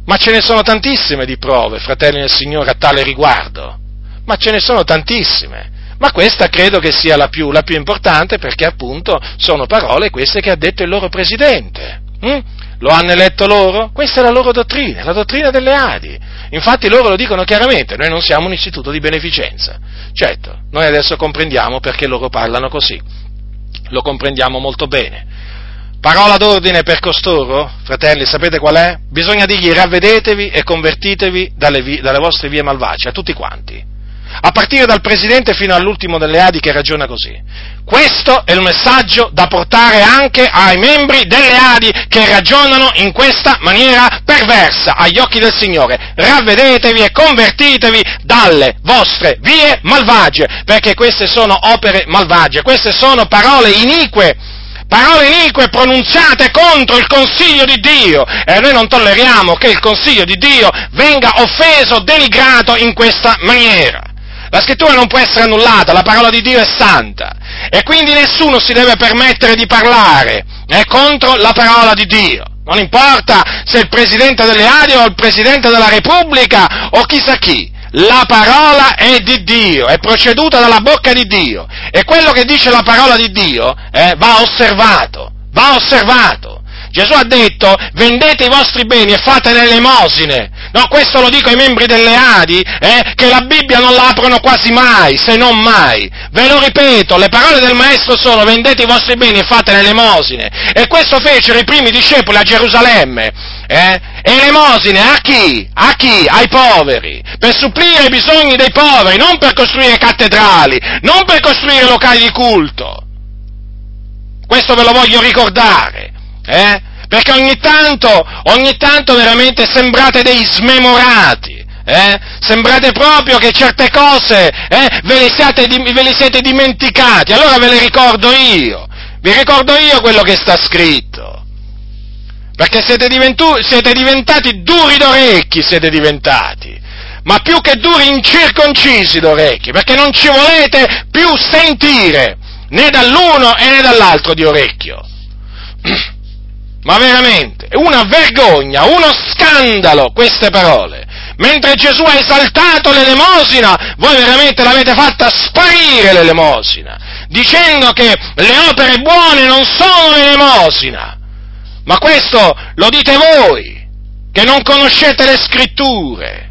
Ma ce ne sono tantissime di prove, fratelli del Signore, a tale riguardo. Ma ce ne sono tantissime ma questa credo che sia la più, la più, importante perché appunto sono parole queste che ha detto il loro presidente. Hm? Lo hanno eletto loro? Questa è la loro dottrina, la dottrina delle Adi. Infatti loro lo dicono chiaramente, noi non siamo un istituto di beneficenza. Certo, noi adesso comprendiamo perché loro parlano così. Lo comprendiamo molto bene. Parola d'ordine per costoro, fratelli, sapete qual è? Bisogna dirgli ravvedetevi e convertitevi dalle, vi- dalle vostre vie malvagie, a tutti quanti a partire dal presidente fino all'ultimo delle Adi che ragiona così. Questo è il messaggio da portare anche ai membri delle Adi che ragionano in questa maniera perversa agli occhi del Signore. Ravvedetevi e convertitevi dalle vostre vie malvagie, perché queste sono opere malvagie, queste sono parole inique parole inique pronunziate contro il consiglio di Dio e noi non tolleriamo che il consiglio di Dio venga offeso, denigrato in questa maniera. La scrittura non può essere annullata, la parola di Dio è santa e quindi nessuno si deve permettere di parlare eh, contro la parola di Dio. Non importa se il Presidente delle Adi o il Presidente della Repubblica o chissà chi, la parola è di Dio, è proceduta dalla bocca di Dio e quello che dice la parola di Dio eh, va osservato, va osservato. Gesù ha detto vendete i vostri beni e fate le elemosine. No, questo lo dico ai membri delle Adi, eh, che la Bibbia non la aprono quasi mai, se non mai. Ve lo ripeto, le parole del Maestro sono vendete i vostri beni e fate le elemosine. E questo fecero i primi discepoli a Gerusalemme. Eh? Elemosine a chi? A chi? Ai poveri, per supplire i bisogni dei poveri, non per costruire cattedrali, non per costruire locali di culto. Questo ve lo voglio ricordare. Eh? Perché ogni tanto, ogni tanto veramente sembrate dei smemorati. Eh? Sembrate proprio che certe cose eh, ve, le siate, ve, le siete dimenticati, allora ve le ricordo io, vi ricordo io quello che sta scritto, perché siete, diventu- siete diventati duri d'orecchi, siete diventati, ma più che duri incirconcisi d'orecchi, perché non ci volete più sentire né dall'uno né dall'altro di orecchio. (clears throat) Ma veramente, una vergogna, uno scandalo queste parole. Mentre Gesù ha esaltato l'elemosina, voi veramente l'avete fatta sparire l'elemosina, dicendo che le opere buone non sono l'elemosina. Ma questo lo dite voi, che non conoscete le scritture,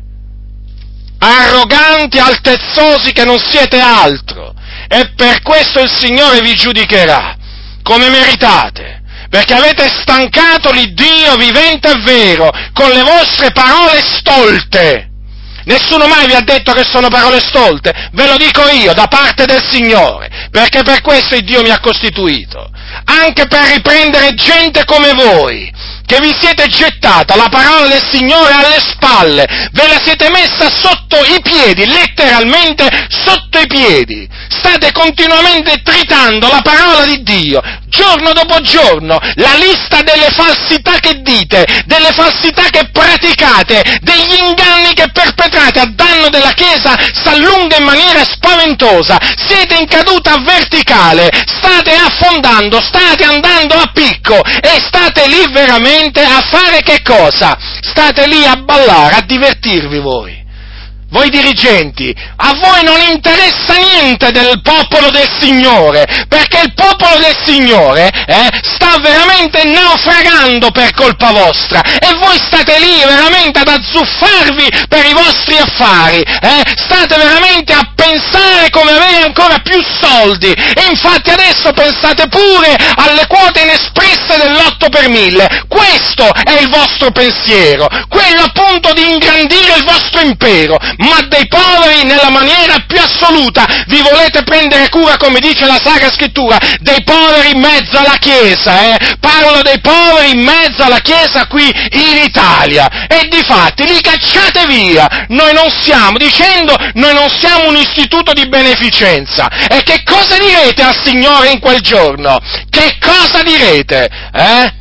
arroganti, altezzosi che non siete altro, e per questo il Signore vi giudicherà, come meritate perché avete stancato l'Iddio vivente e vero con le vostre parole stolte. Nessuno mai vi ha detto che sono parole stolte, ve lo dico io da parte del Signore, perché per questo Dio mi ha costituito, anche per riprendere gente come voi, che vi siete gettata la parola del Signore alle spalle, ve la siete messa sotto i piedi, letteralmente sotto i piedi, state continuamente tritando la parola di Dio, giorno dopo giorno, la lista delle falsità che dite, delle falsità che praticate, degli inganni che perpetrate a danno della Chiesa s'allunga in maniera spaventosa, siete in caduta verticale, state affondando, state andando a picco e state lì veramente a fare che cosa? State lì a ballare, a divertirvi voi voi dirigenti, a voi non interessa niente del popolo del Signore, perché il popolo del Signore eh, sta veramente naufragando per colpa vostra e voi state lì veramente ad azzuffarvi per i vostri affari, eh, state veramente a pensare come avere ancora più soldi. E infatti adesso pensate pure alle quote inespresse dell'8 per mille, questo è il vostro pensiero, quello appunto di ingrandire il vostro impero, ma dei poveri nella maniera più assoluta. Vi volete prendere cura, come dice la Sacra Scrittura, dei poveri in mezzo alla Chiesa, eh? Parlo dei poveri in mezzo alla Chiesa qui in Italia. E di fatti li cacciate via. Noi non siamo, dicendo, noi non siamo un istituto di beneficenza. E che cosa direte al Signore in quel giorno? Che cosa direte? Eh?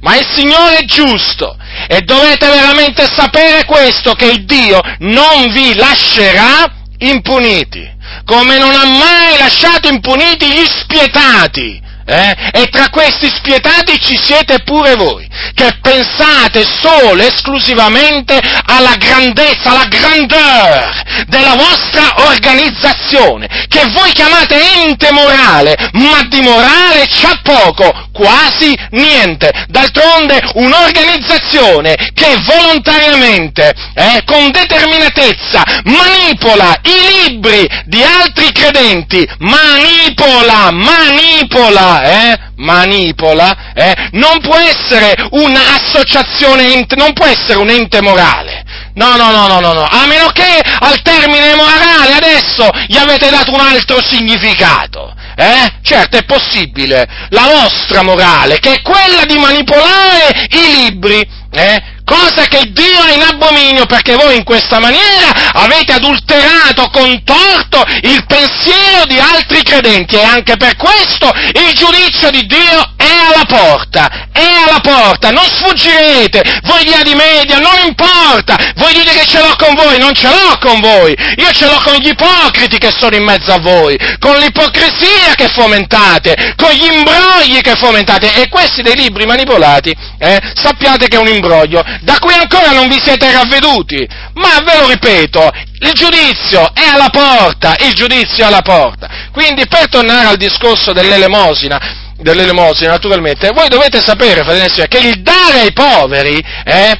Ma il Signore è giusto e dovete veramente sapere questo, che il Dio non vi lascerà impuniti, come non ha mai lasciato impuniti gli spietati. Eh? E tra questi spietati ci siete pure voi, che pensate solo esclusivamente alla grandezza, alla grandeur della vostra organizzazione, che voi chiamate ente morale, ma di morale c'ha poco, quasi niente. D'altronde un'organizzazione che volontariamente, eh, con determinatezza, manipola i libri di altri credenti, manipola, manipola, eh, manipola, eh, non può essere un'associazione, non può essere un ente morale. No, no, no, no, no, no, a meno che al termine morale adesso gli avete dato un altro significato. Eh? Certo, è possibile. La vostra morale, che è quella di manipolare i libri, eh? Cosa che Dio è in abominio perché voi in questa maniera avete adulterato, contorto il pensiero di altri credenti. E anche per questo il giudizio di Dio è alla porta, è alla porta, non sfuggirete, voi di media, non importa, voi dite che ce l'ho con voi, non ce l'ho con voi, io ce l'ho con gli ipocriti che sono in mezzo a voi, con l'ipocrisia che fomentate, con gli imbrogli che fomentate. E questi dei libri manipolati, eh, sappiate che è un imbroglio, da cui ancora non vi siete ravveduti, ma ve lo ripeto, il giudizio è alla porta, il giudizio è alla porta. Quindi per tornare al discorso dell'elemosina, dell'elemosina naturalmente, voi dovete sapere, fratelli che il dare ai poveri eh,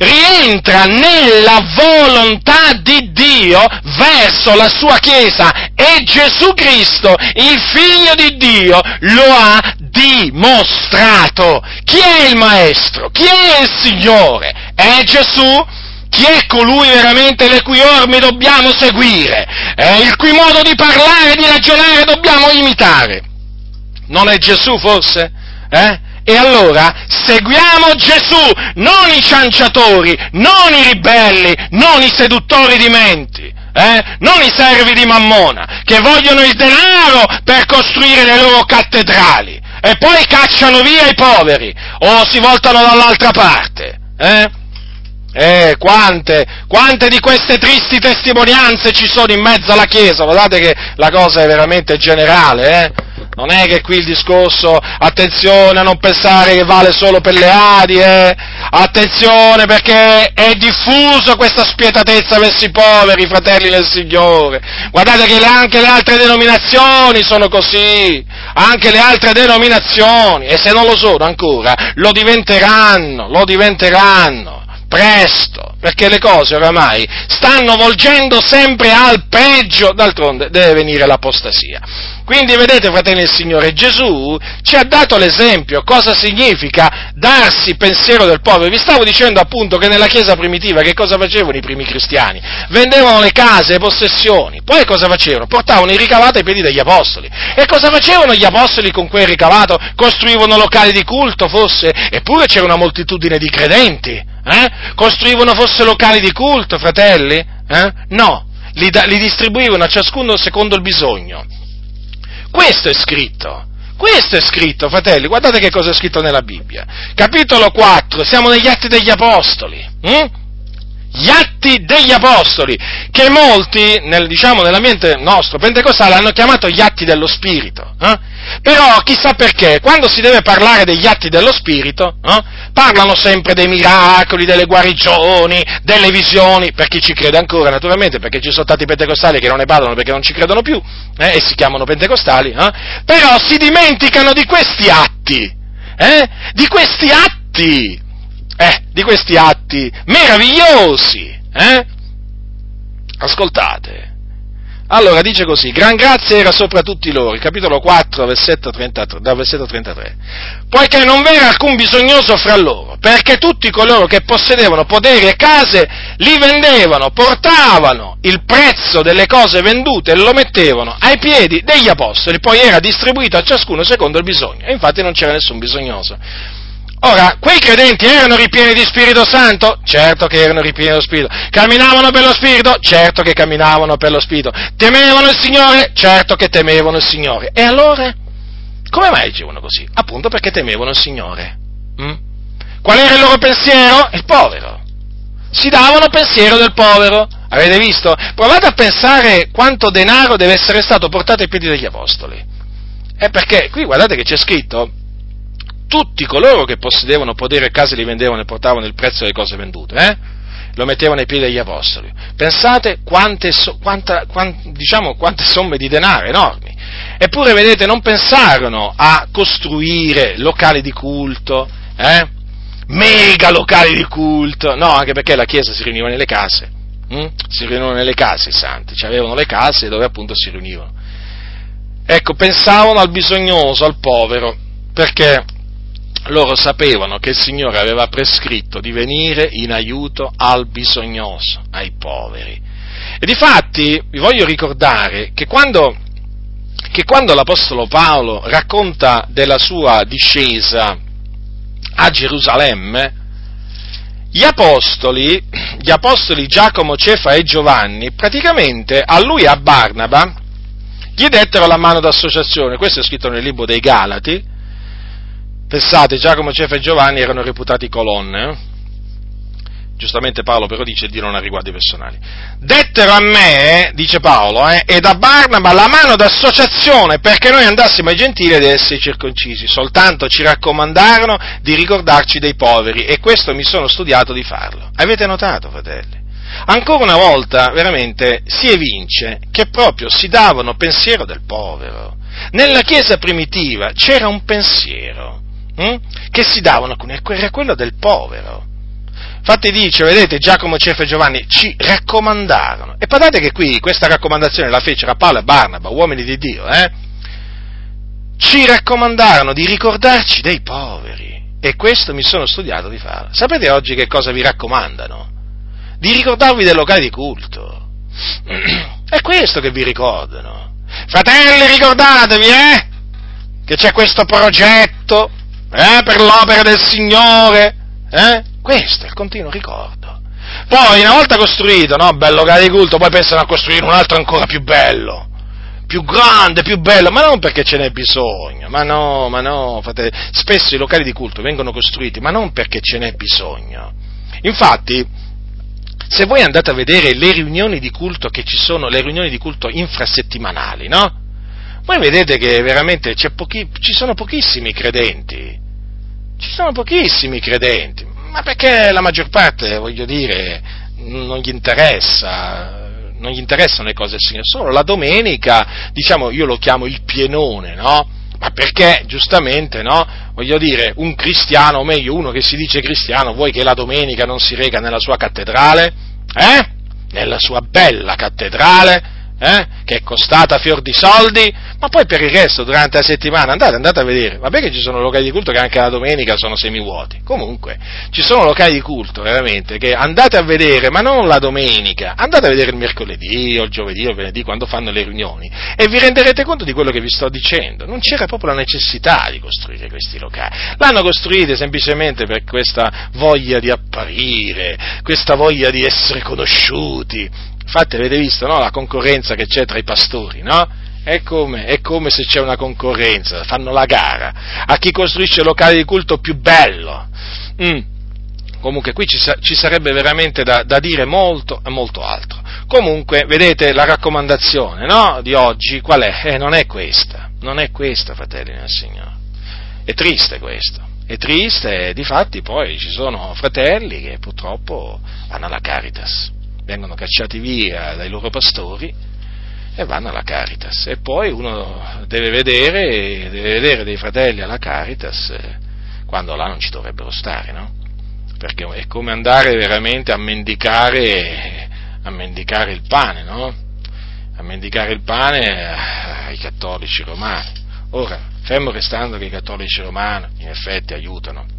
rientra nella volontà di Dio verso la sua Chiesa e Gesù Cristo, il Figlio di Dio, lo ha dimostrato. Chi è il Maestro? Chi è il Signore? È Gesù? Chi è colui veramente le cui orme dobbiamo seguire? È il cui modo di parlare e di ragionare dobbiamo imitare? Non è Gesù forse? Eh? E allora seguiamo Gesù, non i cianciatori, non i ribelli, non i seduttori di menti. Eh? Non i servi di Mammona, che vogliono il denaro per costruire le loro cattedrali e poi cacciano via i poveri o si voltano dall'altra parte. Eh? Eh, quante, quante di queste tristi testimonianze ci sono in mezzo alla Chiesa? Guardate che la cosa è veramente generale, eh? Non è che qui il discorso, attenzione a non pensare che vale solo per le Adi, eh? Attenzione perché è diffuso questa spietatezza verso i poveri, fratelli del Signore. Guardate che anche le altre denominazioni sono così, anche le altre denominazioni, e se non lo sono ancora, lo diventeranno, lo diventeranno presto, perché le cose oramai stanno volgendo sempre al peggio, d'altronde deve venire l'apostasia. Quindi vedete, fratelli del Signore, Gesù ci ha dato l'esempio, cosa significa darsi pensiero del povero. Vi stavo dicendo appunto che nella Chiesa primitiva che cosa facevano i primi cristiani? Vendevano le case, le possessioni, poi cosa facevano? Portavano il ricavato ai piedi degli apostoli. E cosa facevano gli apostoli con quel ricavato? Costruivano locali di culto, forse? Eppure c'era una moltitudine di credenti. Eh? Costruivano forse locali di culto, fratelli? Eh? No, li, da, li distribuivano a ciascuno secondo il bisogno. Questo è scritto. Questo è scritto, fratelli, guardate che cosa è scritto nella Bibbia. Capitolo 4, siamo negli Atti degli Apostoli. Hm? Gli atti degli apostoli, che molti, nel, diciamo, nell'ambiente nostro pentecostale hanno chiamato gli atti dello Spirito. Eh? Però chissà perché, quando si deve parlare degli atti dello Spirito, eh, parlano sempre dei miracoli, delle guarigioni, delle visioni, per chi ci crede ancora naturalmente, perché ci sono tanti pentecostali che non ne parlano perché non ci credono più, eh, e si chiamano pentecostali, eh. però si dimenticano di questi atti, eh, di questi atti eh, di questi atti meravigliosi. Eh? Ascoltate. Allora dice così, gran grazia era sopra tutti loro, capitolo 4, versetto 33, dal versetto 33, poiché non v'era alcun bisognoso fra loro, perché tutti coloro che possedevano poderi e case li vendevano, portavano il prezzo delle cose vendute e lo mettevano ai piedi degli apostoli, poi era distribuito a ciascuno secondo il bisogno, e infatti non c'era nessun bisognoso. Ora, quei credenti erano ripieni di Spirito Santo? Certo che erano ripieni dello Spirito. Camminavano per lo Spirito? Certo che camminavano per lo Spirito. Temevano il Signore? Certo che temevano il Signore. E allora? Come mai dicevano così? Appunto perché temevano il Signore. Mm? Qual era il loro pensiero? Il povero. Si davano pensiero del povero. Avete visto? Provate a pensare quanto denaro deve essere stato portato ai piedi degli Apostoli. È perché qui guardate che c'è scritto tutti coloro che possedevano potere e case li vendevano e portavano il prezzo delle cose vendute, eh? lo mettevano ai piedi degli apostoli. Pensate quante, quanta, quant, diciamo, quante somme di denaro enormi. Eppure, vedete, non pensarono a costruire locali di culto, eh? mega locali di culto, no, anche perché la Chiesa si riuniva nelle case, hm? si riunivano nelle case i santi, cioè avevano le case dove appunto si riunivano. Ecco, pensavano al bisognoso, al povero, perché loro sapevano che il Signore aveva prescritto di venire in aiuto al bisognoso, ai poveri. E difatti vi voglio ricordare che quando, che quando l'Apostolo Paolo racconta della sua discesa a Gerusalemme, gli apostoli, gli apostoli Giacomo, Cefa e Giovanni, praticamente a lui e a Barnaba gli dettero la mano d'associazione, questo è scritto nel libro dei Galati, Pensate, Giacomo, Cefa e Giovanni erano reputati colonne. Eh? Giustamente Paolo però dice di non ha riguardi personali. Dettero a me, dice Paolo, eh, ed a Barnaba la mano d'associazione perché noi andassimo ai gentili ed essere circoncisi. Soltanto ci raccomandarono di ricordarci dei poveri e questo mi sono studiato di farlo. Avete notato, fratelli? Ancora una volta, veramente, si evince che proprio si davano pensiero del povero. Nella Chiesa primitiva c'era un pensiero hm? che si davano alcuni, era quello del povero. Infatti dice, vedete, Giacomo, Cefa e Giovanni ci raccomandarono. E guardate che qui questa raccomandazione la fecero a Paolo e Barnaba, uomini di Dio, eh? Ci raccomandarono di ricordarci dei poveri. E questo mi sono studiato di fare. Sapete oggi che cosa vi raccomandano? Di ricordarvi del locale di culto. (clears throat) È questo che vi ricordano. Fratelli, ricordatevi, eh? Che c'è questo progetto eh, per l'opera del Signore, eh? questo è il continuo ricordo. Poi, una volta costruito, no, bello locale di culto, poi pensano a costruire un altro ancora più bello, più grande, più bello, ma non perché ce n'è bisogno, ma no, ma no, fate, spesso i locali di culto vengono costruiti, ma non perché ce n'è bisogno. Infatti, se voi andate a vedere le riunioni di culto che ci sono, le riunioni di culto infrasettimanali, no? Voi vedete che veramente pochi, ci sono pochissimi credenti, ci sono pochissimi credenti, Ma perché la maggior parte, voglio dire, non gli interessa, non gli interessano le cose del Signore, solo la domenica, diciamo, io lo chiamo il pienone, no? Ma perché, giustamente, no? Voglio dire, un cristiano, o meglio, uno che si dice cristiano, vuoi che la domenica non si reca nella sua cattedrale? Eh? Nella sua bella cattedrale? Eh, che è costata fior di soldi, ma poi per il resto durante la settimana andate, andate a vedere, vabbè che ci sono locali di culto che anche la domenica sono semivuoti, comunque ci sono locali di culto veramente che andate a vedere, ma non la domenica, andate a vedere il mercoledì o il giovedì o il venerdì quando fanno le riunioni e vi renderete conto di quello che vi sto dicendo, non c'era proprio la necessità di costruire questi locali, l'hanno costruiti semplicemente per questa voglia di apparire, questa voglia di essere conosciuti, Infatti avete visto no, la concorrenza che c'è tra i pastori, no? È come, è come, se c'è una concorrenza, fanno la gara a chi costruisce il locale di culto più bello. Mm. Comunque qui ci, ci sarebbe veramente da, da, dire molto e molto altro. Comunque, vedete, la raccomandazione no, di oggi qual è? Eh, non è questa, non è questa, fratelli del Signore. È triste questo, è triste e difatti poi ci sono fratelli che purtroppo vanno alla Caritas vengono cacciati via dai loro pastori e vanno alla Caritas. E poi uno deve vedere, deve vedere dei fratelli alla Caritas eh, quando là non ci dovrebbero stare, no? Perché è come andare veramente a mendicare, a mendicare il pane, no? A mendicare il pane ai cattolici romani. Ora, fermo restando che i cattolici romani in effetti aiutano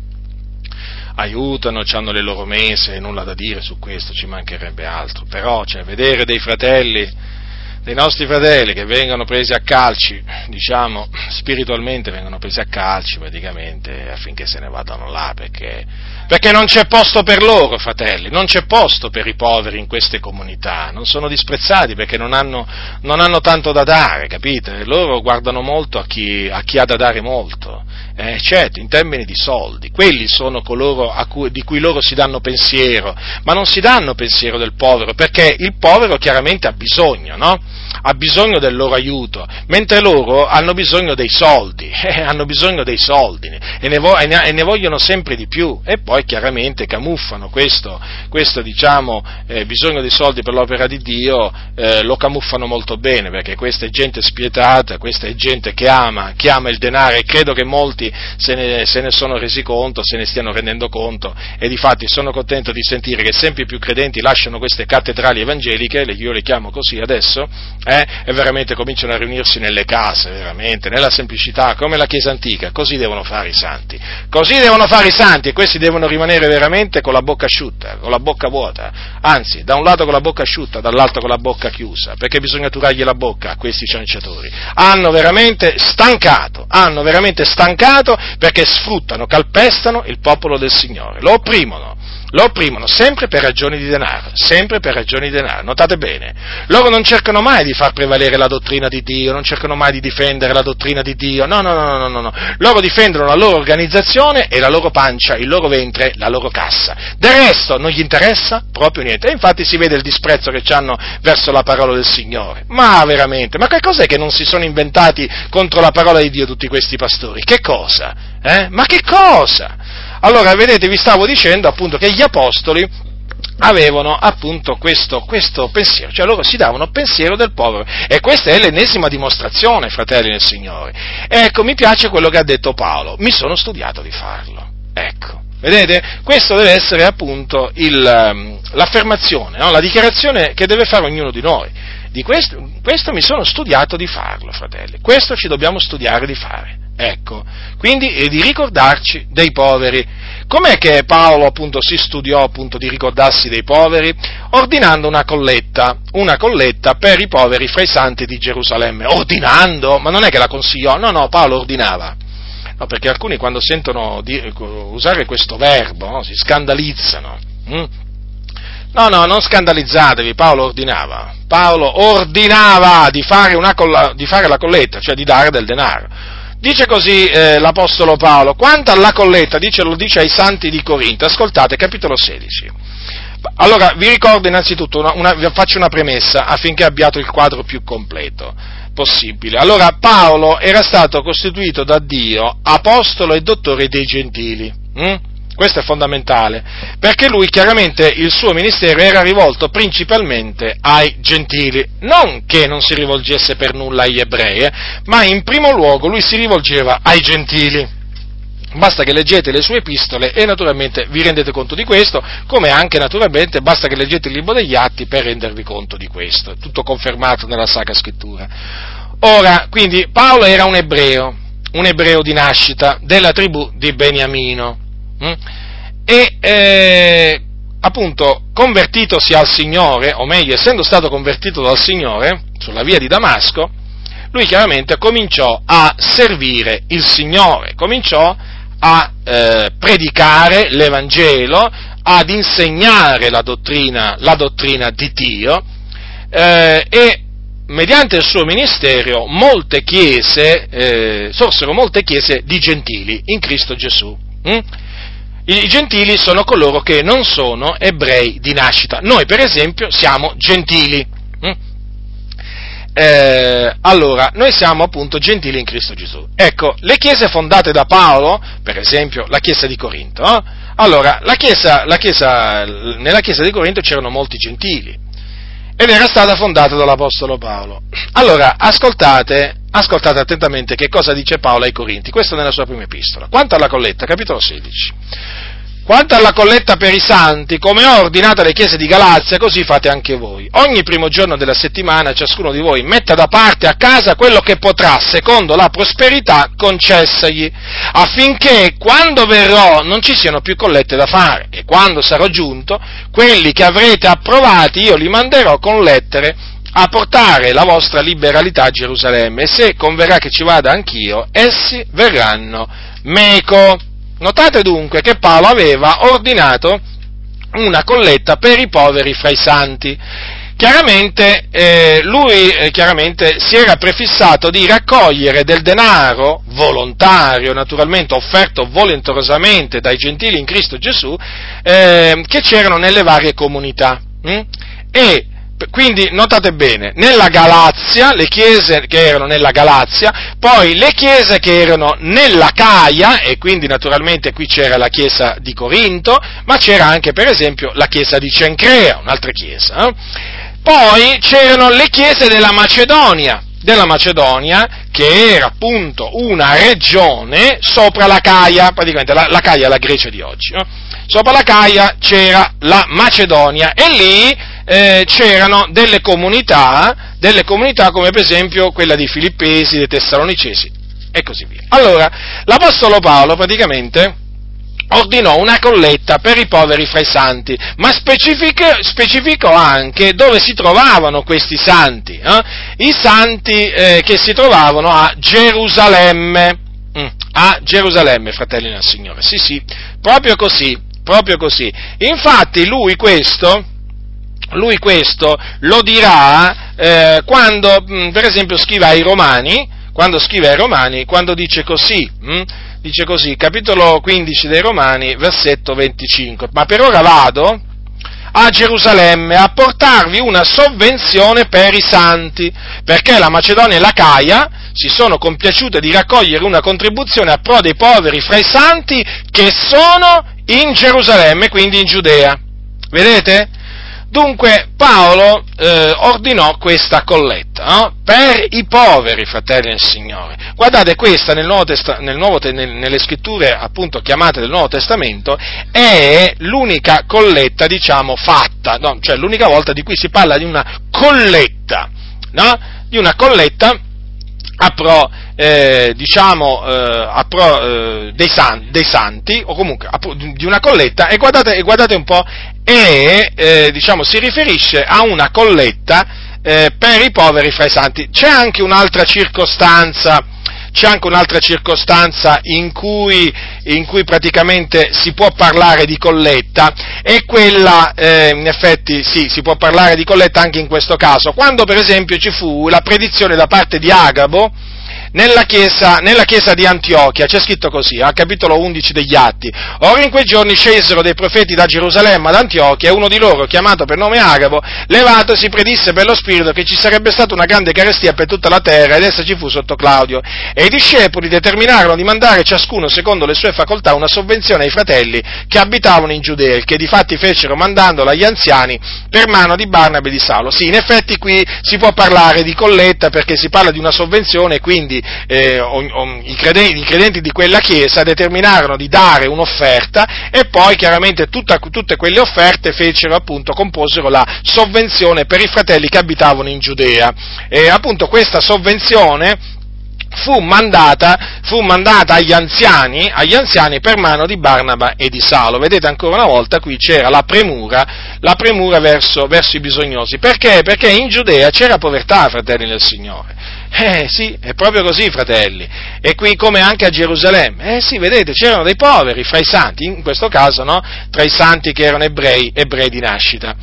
aiutano, hanno le loro mese, nulla da dire su questo, ci mancherebbe altro, però cioè, vedere dei fratelli, dei nostri fratelli che vengono presi a calci, diciamo, spiritualmente vengono presi a calci praticamente affinché se ne vadano là, perché, perché non c'è posto per loro, fratelli, non c'è posto per i poveri in queste comunità, non sono disprezzati perché non hanno, non hanno tanto da dare, capite? Loro guardano molto a chi, a chi ha da dare molto eh, certo, in termini di soldi, quelli sono coloro cui, di cui loro si danno pensiero, ma non si danno pensiero del povero, perché il povero chiaramente ha bisogno, no? ha bisogno del loro aiuto, mentre loro hanno bisogno dei soldi, (laughs) eh, hanno bisogno dei soldi. E ne, vo- e ne, vogliono sempre di più. E poi chiaramente camuffano questo, questo diciamo, eh, bisogno dei soldi per l'opera di Dio, eh, lo camuffano molto bene perché questa è gente spietata, questa è gente che ama, che ama il denaro e credo che molti se ne, se ne sono resi conto, se ne stiano rendendo conto. E di fatti sono contento di sentire che sempre più credenti lasciano queste cattedrali evangeliche, io le chiamo così adesso, eh, e veramente cominciano a riunirsi nelle case, veramente, nella semplicità, come la Chiesa antica, così devono fare i santi, così devono fare i santi e questi devono rimanere veramente con la bocca asciutta, con la bocca vuota, anzi, da un lato con la bocca asciutta, dall'altro con la bocca chiusa, perché bisogna turargli la bocca a questi cianciatori. Hanno veramente stancato, hanno veramente stancato perché sfruttano, calpestano il popolo del Signore, lo opprimono, lo opprimono sempre per ragioni di denaro, sempre per ragioni di denaro, notate bene, loro non cercano mai di far prevalere la dottrina di Dio, non cercano mai di difendere la dottrina di Dio, no, no, no, no, no, no. loro difendono la loro organizzazione e la loro pancia, il loro ventre, la loro cassa, del resto non gli interessa proprio niente, e infatti si vede il disprezzo che hanno verso la parola del Signore, ma veramente, ma che cos'è che non si sono inventati contro la parola di Dio tutti questi pastori? Che cosa? Eh? Ma che cosa? Allora, vedete, vi stavo dicendo appunto che gli apostoli avevano appunto questo, questo, pensiero, cioè loro si davano pensiero del povero e questa è l'ennesima dimostrazione, fratelli del Signore. Ecco, mi piace quello che ha detto Paolo, mi sono studiato di farlo. Ecco, vedete? Questo deve essere appunto il, ehm, l'affermazione, no? la dichiarazione che deve fare ognuno di noi. Questo, questo mi sono studiato di farlo, fratelli, questo ci dobbiamo studiare di fare. Ecco, quindi e di ricordarci dei poveri. Com'è che Paolo appunto si studiò appunto di ricordarsi dei poveri? Ordinando una colletta, una colletta per i poveri fra i santi di Gerusalemme. Ordinando? Ma non è che la consigliò, no, no, Paolo ordinava. No, perché alcuni quando sentono di, usare questo verbo no, si scandalizzano. Hm? No, no, non scandalizzatevi, Paolo ordinava. Paolo ordinava di fare, una, di fare la colletta, cioè di dare del denaro Dice così eh, l'Apostolo Paolo, quanto alla colletta, dice, lo dice ai santi di Corinto, ascoltate, capitolo 16. Allora, vi ricordo innanzitutto, una, una, faccio una premessa affinché abbiate il quadro più completo possibile. Allora, Paolo era stato costituito da Dio apostolo e dottore dei gentili. Hm? Questo è fondamentale, perché lui chiaramente il suo ministero era rivolto principalmente ai gentili, non che non si rivolgesse per nulla agli ebrei, eh, ma in primo luogo lui si rivolgeva ai gentili. Basta che leggete le sue epistole e naturalmente vi rendete conto di questo, come anche naturalmente basta che leggete il libro degli atti per rendervi conto di questo, tutto confermato nella Sacra Scrittura. Ora, quindi Paolo era un ebreo, un ebreo di nascita della tribù di Beniamino hm? e eh, appunto convertitosi al Signore, o meglio essendo stato convertito dal Signore sulla via di Damasco, lui chiaramente cominciò a servire il Signore, cominciò a eh, predicare l'Evangelo, ad insegnare la dottrina, la dottrina di Dio eh, e mediante il suo ministero molte chiese, eh, sorsero molte chiese di gentili in Cristo Gesù. Hm? I gentili sono coloro che non sono ebrei di nascita. Noi, per esempio, siamo gentili. Hm? Eh, allora, noi siamo appunto gentili in Cristo Gesù. Ecco, le chiese fondate da Paolo, per esempio la chiesa di Corinto, eh? allora, la chiesa, la chiesa, nella chiesa di Corinto c'erano molti gentili ed era stata fondata dall'Apostolo Paolo. Allora, ascoltate, ascoltate attentamente che cosa dice Paolo ai Corinti, questo nella sua prima epistola. Quanto alla colletta, capitolo 16. Quanto alla colletta per i santi, come ho ordinato alle chiese di Galazia, così fate anche voi. Ogni primo giorno della settimana ciascuno di voi metta da parte a casa quello che potrà, secondo la prosperità concessagli, affinché quando verrò non ci siano più collette da fare e quando sarò giunto, quelli che avrete approvati io li manderò con lettere a portare la vostra liberalità a Gerusalemme e se converrà che ci vada anch'io, essi verranno meco. Notate dunque che Paolo aveva ordinato una colletta per i poveri fra i santi. Chiaramente eh, lui eh, chiaramente si era prefissato di raccogliere del denaro volontario, naturalmente offerto volenterosamente dai gentili in Cristo Gesù, eh, che c'erano nelle varie comunità. Hm? E quindi notate bene, nella Galazia, le chiese che erano nella Galazia, poi le chiese che erano nella Caia, e quindi naturalmente qui c'era la chiesa di Corinto, ma c'era anche per esempio la chiesa di Cencrea, un'altra chiesa. Eh? Poi c'erano le chiese della Macedonia, della Macedonia, che era appunto una regione sopra la Caia, praticamente la, la Caia è la Grecia di oggi. No? Sopra la Caia c'era la Macedonia e lì eh, c'erano delle comunità, delle comunità come per esempio quella dei Filippesi, dei Tessalonicesi e così via. Allora, l'Apostolo Paolo praticamente ordinò una colletta per i poveri fra i santi, ma specificò anche dove si trovavano questi santi, eh? i santi eh, che si trovavano a Gerusalemme, mm, a Gerusalemme, fratelli del Signore, sì sì, proprio così, proprio così. Infatti lui questo, lui questo lo dirà eh, quando, mm, per esempio, scrive ai Romani, quando scrive ai Romani, quando dice così, mh, mm, dice così, capitolo 15 dei Romani, versetto 25, ma per ora vado a Gerusalemme a portarvi una sovvenzione per i santi, perché la Macedonia e la Caia si sono compiaciute di raccogliere una contribuzione a pro dei poveri fra i santi che sono in Gerusalemme, quindi in Giudea. Vedete? Dunque Paolo eh, ordinò questa colletta no? per i poveri fratelli del Signore. Guardate, questa nel Testa- nel nel, nelle scritture appunto chiamate del Nuovo Testamento è l'unica colletta, diciamo, fatta, no? cioè l'unica volta di cui si parla di una colletta, no? di una colletta a pro, eh, diciamo, eh, a pro eh, dei, san, dei, santi, o comunque pro, di una colletta, e guardate, e guardate un po', e eh, diciamo, si riferisce a una colletta eh, per i poveri fra i santi. C'è anche un'altra circostanza, c'è anche un'altra circostanza in cui, in cui, praticamente si può parlare di colletta e quella, eh, in effetti sì, si può parlare di colletta anche in questo caso, quando per esempio ci fu la predizione da parte di Agabo nella chiesa, nella chiesa di Antiochia, c'è scritto così, al capitolo 11 degli Atti, ora in quei giorni scesero dei profeti da Gerusalemme ad Antiochia e uno di loro, chiamato per nome Agabo, levatosi predisse per lo Spirito che ci sarebbe stata una grande carestia per tutta la terra ed essa ci fu sotto Claudio. E i discepoli determinarono di mandare ciascuno secondo le sue facoltà una sovvenzione ai fratelli che abitavano in Giudea, che di fatti fecero mandandola agli anziani per mano di Barnabe e di Saulo. Sì, in effetti qui si può parlare di colletta perché si parla di una sovvenzione e quindi eh, o, o, i, credenti, i, credenti, di quella chiesa determinarono di dare un'offerta e poi chiaramente tutta, tutte quelle offerte fecero appunto, composero la sovvenzione per i fratelli che abitavano in Giudea. E appunto questa sovvenzione fu mandata, fu mandata agli, anziani, agli anziani, per mano di Barnaba e di Salo. Vedete ancora una volta qui c'era la premura, la premura verso, verso, i bisognosi. Perché? Perché in Giudea c'era povertà, fratelli del Signore. Eh sì, è proprio così, fratelli. E qui come anche a Gerusalemme. Eh sì, vedete, c'erano dei poveri fra i santi, in questo caso no, tra i santi che erano ebrei, ebrei di nascita.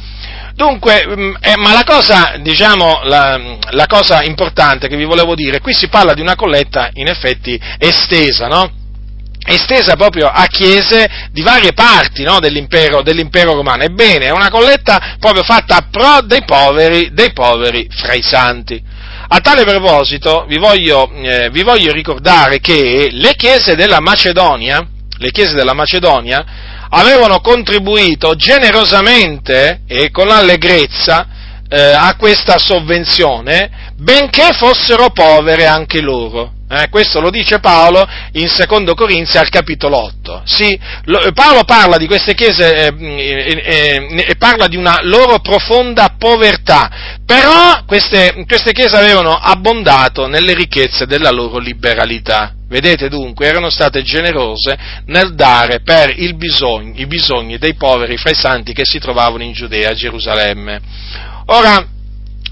Dunque, mm, eh, ma la cosa, diciamo, la, la, cosa importante che vi volevo dire, qui si parla di una colletta in effetti estesa, no? Estesa proprio a chiese di varie parti no? dell'impero, dell'impero, romano. Ebbene, è una colletta proprio fatta a pro dei poveri, dei poveri fra i santi. A tale proposito vi voglio, eh, vi voglio ricordare che le chiese della Macedonia, le chiese della Macedonia avevano contribuito generosamente e con allegrezza eh, a questa sovvenzione, benché fossero povere anche loro. Eh, questo lo dice Paolo in 2 Corinzi al capitolo 8. Sì, lo, Paolo parla di queste chiese eh, e eh, eh, parla di una loro profonda povertà, però queste, queste chiese avevano abbondato nelle ricchezze della loro liberalità. Vedete dunque, erano state generose nel dare per bisogno, i bisogni dei poveri fra i santi che si trovavano in Giudea, a Gerusalemme. Ora,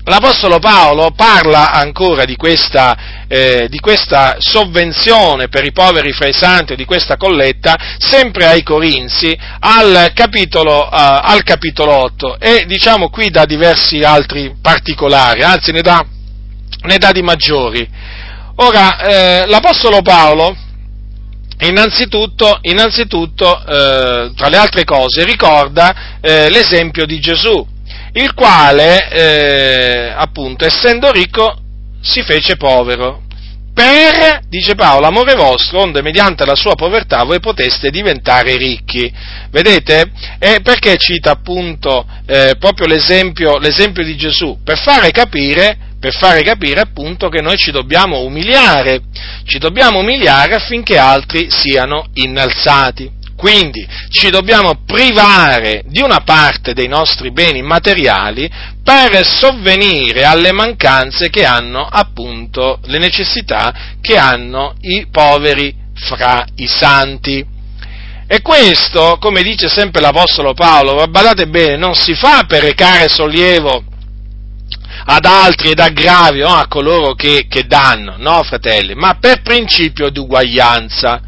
l'Apostolo Paolo parla ancora di questa, eh, di questa, sovvenzione per i poveri fra i santi di questa colletta, sempre ai Corinzi, al capitolo, uh, al capitolo 8 e diciamo qui da diversi altri particolari, anzi ne dà, ne dà di maggiori. Ora, eh, l'Apostolo Paolo, innanzitutto, innanzitutto eh, tra le altre cose, ricorda eh, l'esempio di Gesù, il quale, eh, appunto, essendo ricco, si fece povero. Per, dice Paolo, amore vostro, onde mediante la sua povertà voi poteste diventare ricchi. Vedete? E perché cita appunto eh, proprio l'esempio, l'esempio di Gesù? Per fare capire per fare capire appunto che noi ci dobbiamo umiliare, ci dobbiamo umiliare affinché altri siano innalzati. Quindi ci dobbiamo privare di una parte dei nostri beni materiali per sovvenire alle mancanze che hanno appunto le necessità che hanno i poveri fra i santi. E questo, come dice sempre l'Apostolo Paolo, badate bene, non si fa per recare sollievo ad altri ed aggravio a coloro che, che danno, no fratelli, ma per principio di uguaglianza.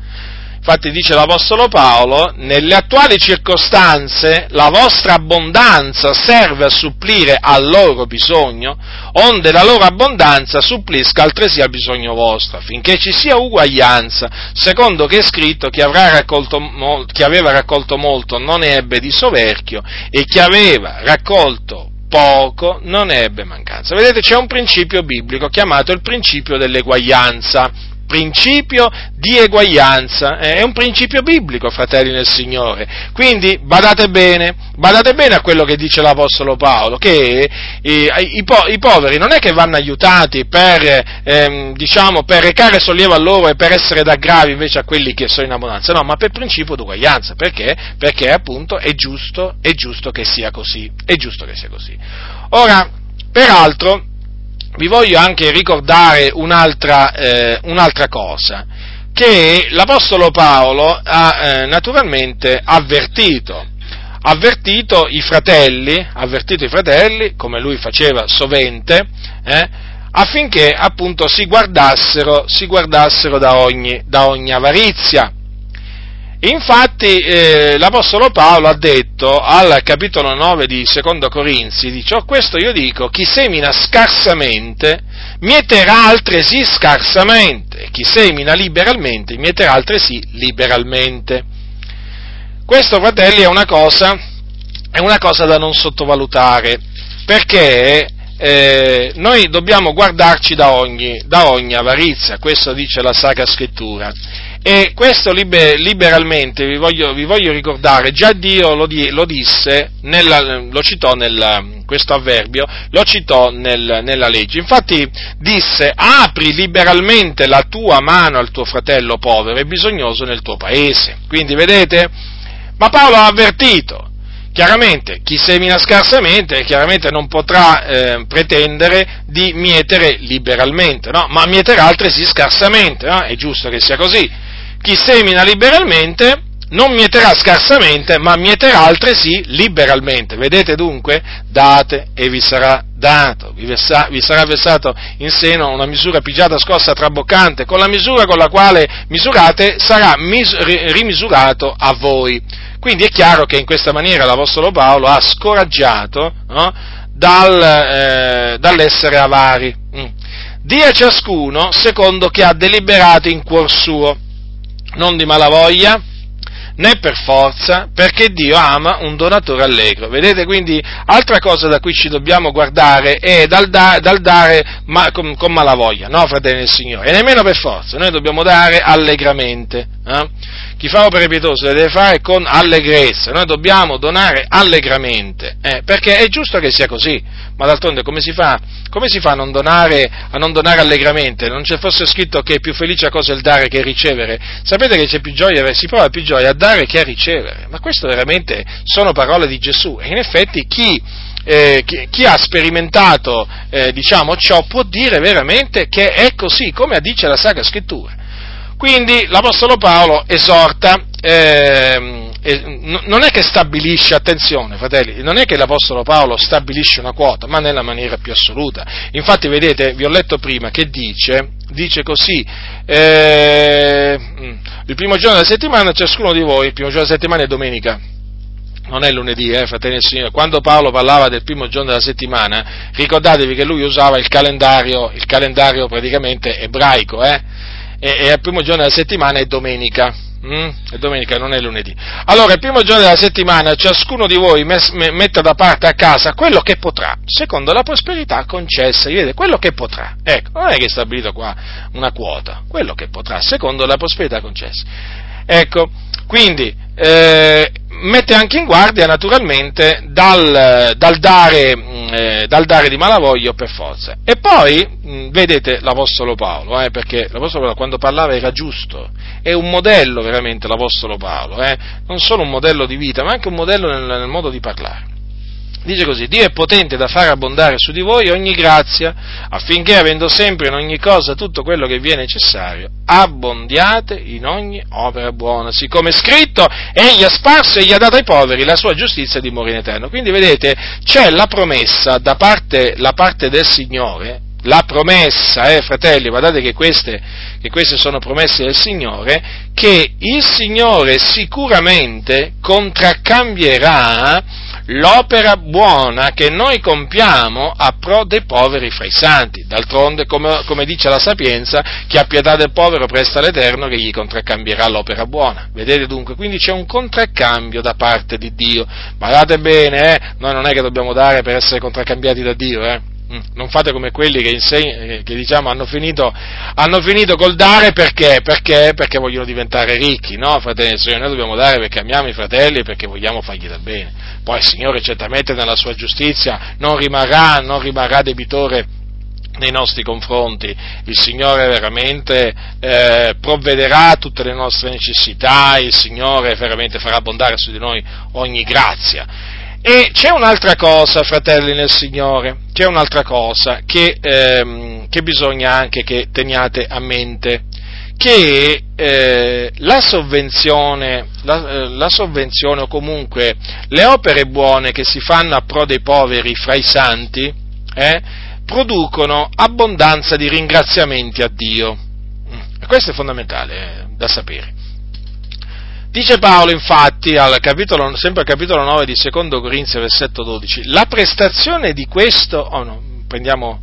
Infatti dice l'Apostolo Paolo, nelle attuali circostanze la vostra abbondanza serve a supplire al loro bisogno, onde la loro abbondanza supplisca altresì al bisogno vostro, affinché ci sia uguaglianza, secondo che è scritto chi, raccolto, chi aveva raccolto molto non ebbe di soverchio e chi aveva raccolto poco non ebbe mancanza. Vedete, c'è un principio biblico chiamato il principio dell'eguaglianza. Principio di eguaglianza, eh, è un principio biblico, fratelli nel Signore. Quindi badate bene, badate bene a quello che dice l'Apostolo Paolo, che eh, i, po- i, poveri non è che vanno aiutati per, ehm, diciamo, per recare sollievo a loro e per essere d'aggravi invece a quelli che sono in abbondanza, no, ma per principio di uguaglianza. Perché? Perché appunto è giusto, è giusto che sia così, è giusto che sia così. Ora, peraltro, vi voglio anche ricordare un'altra, eh, un'altra cosa, che l'Apostolo Paolo ha eh, naturalmente avvertito, avvertito i fratelli, avvertito i fratelli, come lui faceva sovente, eh, affinché appunto si guardassero, si guardassero da, ogni, da ogni avarizia. Infatti eh, l'Apostolo Paolo ha detto al capitolo 9 di Secondo Corinzi, dice, oh, questo io dico, chi semina scarsamente mieterà altresì scarsamente, chi semina liberalmente mieterà altresì liberalmente. Questo, fratelli, è una cosa, è una cosa da non sottovalutare, perché eh, noi dobbiamo guardarci da ogni, da ogni avarizia, questo dice la Sacra Scrittura. E questo liber, liberalmente, vi voglio, vi voglio, ricordare, già Dio lo, di, lo disse, nella, lo citò nel, questo avverbio, lo citò nel, nella legge. Infatti disse, apri liberalmente la tua mano al tuo fratello povero e bisognoso nel tuo paese. Quindi vedete? Ma Paolo ha avvertito, Chiaramente chi semina scarsamente chiaramente non potrà eh, pretendere di mietere liberalmente, no? ma mieterà altresì scarsamente, no? è giusto che sia così chi semina liberalmente non mieterà scarsamente, ma mieterà altresì liberalmente. Vedete dunque? Date e vi sarà dato, vi, versa, vi, sarà versato in seno una misura pigiata, scossa, traboccante, con la misura con la quale misurate sarà mis, rimisurato a voi. Quindi è chiaro che in questa maniera l'Apostolo Paolo ha scoraggiato no, dal, eh, dall'essere avari. Mm. Dia ciascuno secondo che ha deliberato in cuor suo non di malavoglia, né per forza, perché Dio ama un donatore allegro. Vedete quindi, altra cosa da cui ci dobbiamo guardare è dal, da, dal dare ma, con, con, malavoglia, no, fratelli del Signore, e nemmeno per forza, noi dobbiamo dare allegramente. Eh? Chi fa opere pietose le deve fare con allegrezza, noi dobbiamo donare allegramente, eh? perché è giusto che sia così, ma d'altronde come si fa, come si fa a, non donare, a non donare allegramente? Non c'è fosse scritto che è più felice cosa il dare che ricevere? Sapete che c'è più gioia, si prova più gioia a dare che a ricevere, ma questo veramente sono parole di Gesù e in effetti chi, eh, chi, chi, ha sperimentato eh, diciamo, ciò può dire veramente che è così, come dice la Sacra Scrittura. Quindi l'Apostolo Paolo esorta, eh, non è che stabilisce, attenzione fratelli, non è che l'Apostolo Paolo stabilisce una quota, ma nella maniera più assoluta. Infatti vedete, vi ho letto prima che dice, dice così, eh, il primo giorno della settimana ciascuno di voi, il primo giorno della settimana è domenica, non è lunedì, eh, fratelli e signori, quando Paolo parlava del primo giorno della settimana, ricordatevi che lui usava il calendario, il calendario praticamente ebraico, eh, e, e il primo giorno della settimana è domenica. Mm? È domenica, non è lunedì. Allora, il primo giorno della settimana ciascuno di voi mes- metta da parte a casa quello che potrà, secondo la prosperità concessa. Vedete, quello che potrà. Ecco, non è che è stabilito qua una quota, quello che potrà, secondo la prosperità concessa. Ecco, quindi eh, mette anche in guardia naturalmente dal, dal, dare, mm, eh, dal, dare, di malavoglio per forza. E poi mh, mm, vedete l'Apostolo Paolo, eh, perché l'Apostolo Paolo quando parlava era giusto, è un modello veramente l'Apostolo Paolo, eh, non solo un modello di vita, ma anche un modello nel, nel modo di parlare. Dice così, Dio è potente da far abbondare su di voi ogni grazia, affinché avendo sempre in ogni cosa tutto quello che vi è necessario, abbondiate in ogni opera buona, siccome è scritto, egli ha sparso e gli ha dato ai poveri la sua giustizia di morire in eterno. Quindi vedete, c'è la promessa da parte, parte del Signore, la promessa, eh, fratelli, guardate che queste, che queste sono promesse del Signore, che il Signore sicuramente contraccambierà l'opera buona che noi compiamo a pro dei poveri fra i santi. D'altronde, come, come, dice la sapienza, chi ha pietà del povero presta l'Eterno che gli contraccambierà l'opera buona. Vedete dunque, quindi c'è un contraccambio da parte di Dio. Guardate bene, eh? noi non è che dobbiamo dare per essere contraccambiati da Dio, eh? Mm. Non fate come quelli che, inseg- che diciamo, hanno, finito, hanno finito col dare perché? perché? Perché vogliono diventare ricchi, no, fratelli e sorelle? Noi dobbiamo dare perché amiamo i fratelli e perché vogliamo fargli del bene. Poi il Signore certamente nella sua giustizia non rimarrà, non rimarrà debitore nei nostri confronti. Il Signore veramente eh, provvederà a tutte le nostre necessità, il Signore veramente farà abbondare su di noi ogni grazia. E c'è un'altra cosa, fratelli nel Signore, c'è un'altra cosa che, ehm, che bisogna anche che teniate a mente, che eh, la, sovvenzione, la, eh, la sovvenzione o comunque le opere buone che si fanno a pro dei poveri fra i santi eh, producono abbondanza di ringraziamenti a Dio. Mm, questo è fondamentale eh, da sapere. Dice Paolo infatti, al capitolo, sempre al capitolo 9 di Secondo Corinzi, versetto 12, la prestazione di questo, oh no, prendiamo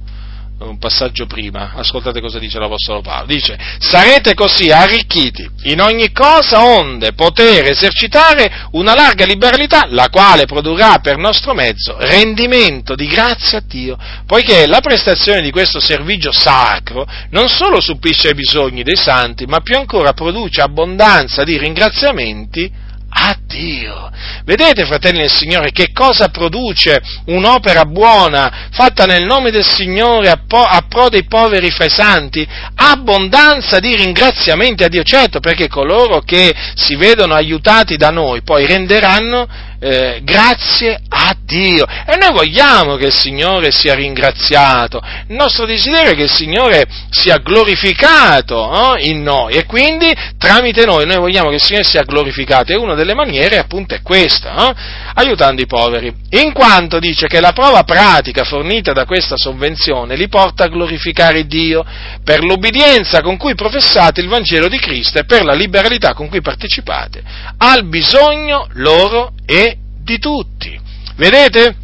un passaggio prima, ascoltate cosa dice l'Apostolo Paolo, dice, sarete così arricchiti in ogni cosa onde poter esercitare una larga liberalità, la quale produrrà per nostro mezzo rendimento di grazia a Dio, poiché la prestazione di questo servigio sacro non solo suppisce i bisogni dei santi, ma più ancora produce abbondanza di ringraziamenti a Dio. Vedete, fratelli del Signore, che cosa produce un'opera buona fatta nel nome del Signore a, po- a pro dei poveri fra i santi? Abbondanza di ringraziamenti a Dio, certo, perché coloro che si vedono aiutati da noi poi renderanno eh, grazie a Dio. E noi vogliamo che il Signore sia ringraziato. Il nostro desiderio è che il Signore sia glorificato eh, in noi e quindi tramite noi noi vogliamo che il Signore sia glorificato e una delle maniere appunto è questa, eh, aiutando i poveri. In quanto dice che la prova pratica fornita da questa sovvenzione li porta a glorificare Dio per l'obbedienza con cui professate il Vangelo di Cristo e per la liberalità con cui partecipate al bisogno loro e di tutti. Vedete?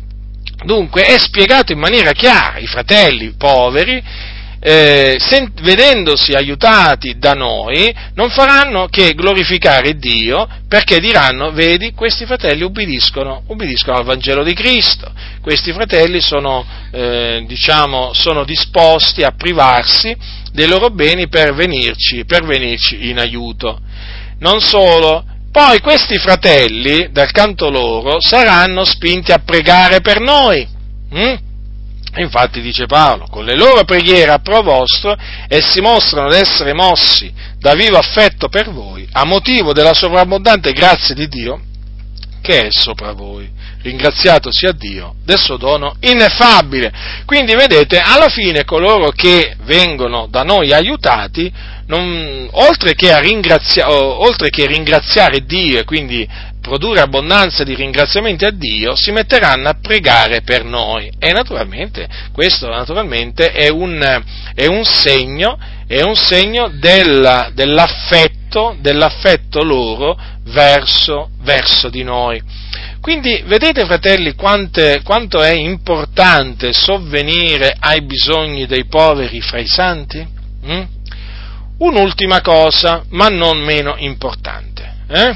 Dunque è spiegato in maniera chiara, i fratelli poveri, eh, sent- vedendosi aiutati da noi, non faranno che glorificare Dio perché diranno, vedi, questi fratelli ubbidiscono, ubbidiscono al Vangelo di Cristo, questi fratelli sono, eh, diciamo, sono disposti a privarsi dei loro beni per venirci, per venirci in aiuto. Non solo, poi questi fratelli, dal canto loro, saranno spinti a pregare per noi. Hm? Infatti dice Paolo, con le loro preghiere a pro vostro, essi mostrano di essere mossi da vivo affetto per voi, a motivo della sovrabbondante grazia di Dio che è sopra voi. Ringraziato sia Dio del suo dono ineffabile. Quindi vedete, alla fine coloro che vengono da noi aiutati non, oltre, che ringrazia, oltre che ringraziare Dio e quindi produrre abbondanza di ringraziamenti a Dio, si metteranno a pregare per noi. E naturalmente questo naturalmente è, un, è un segno, è un segno della, dell'affetto, dell'affetto loro verso, verso di noi. Quindi vedete fratelli quante, quanto è importante sovvenire ai bisogni dei poveri fra i santi? Mm? Un'ultima cosa, ma non meno importante. Eh?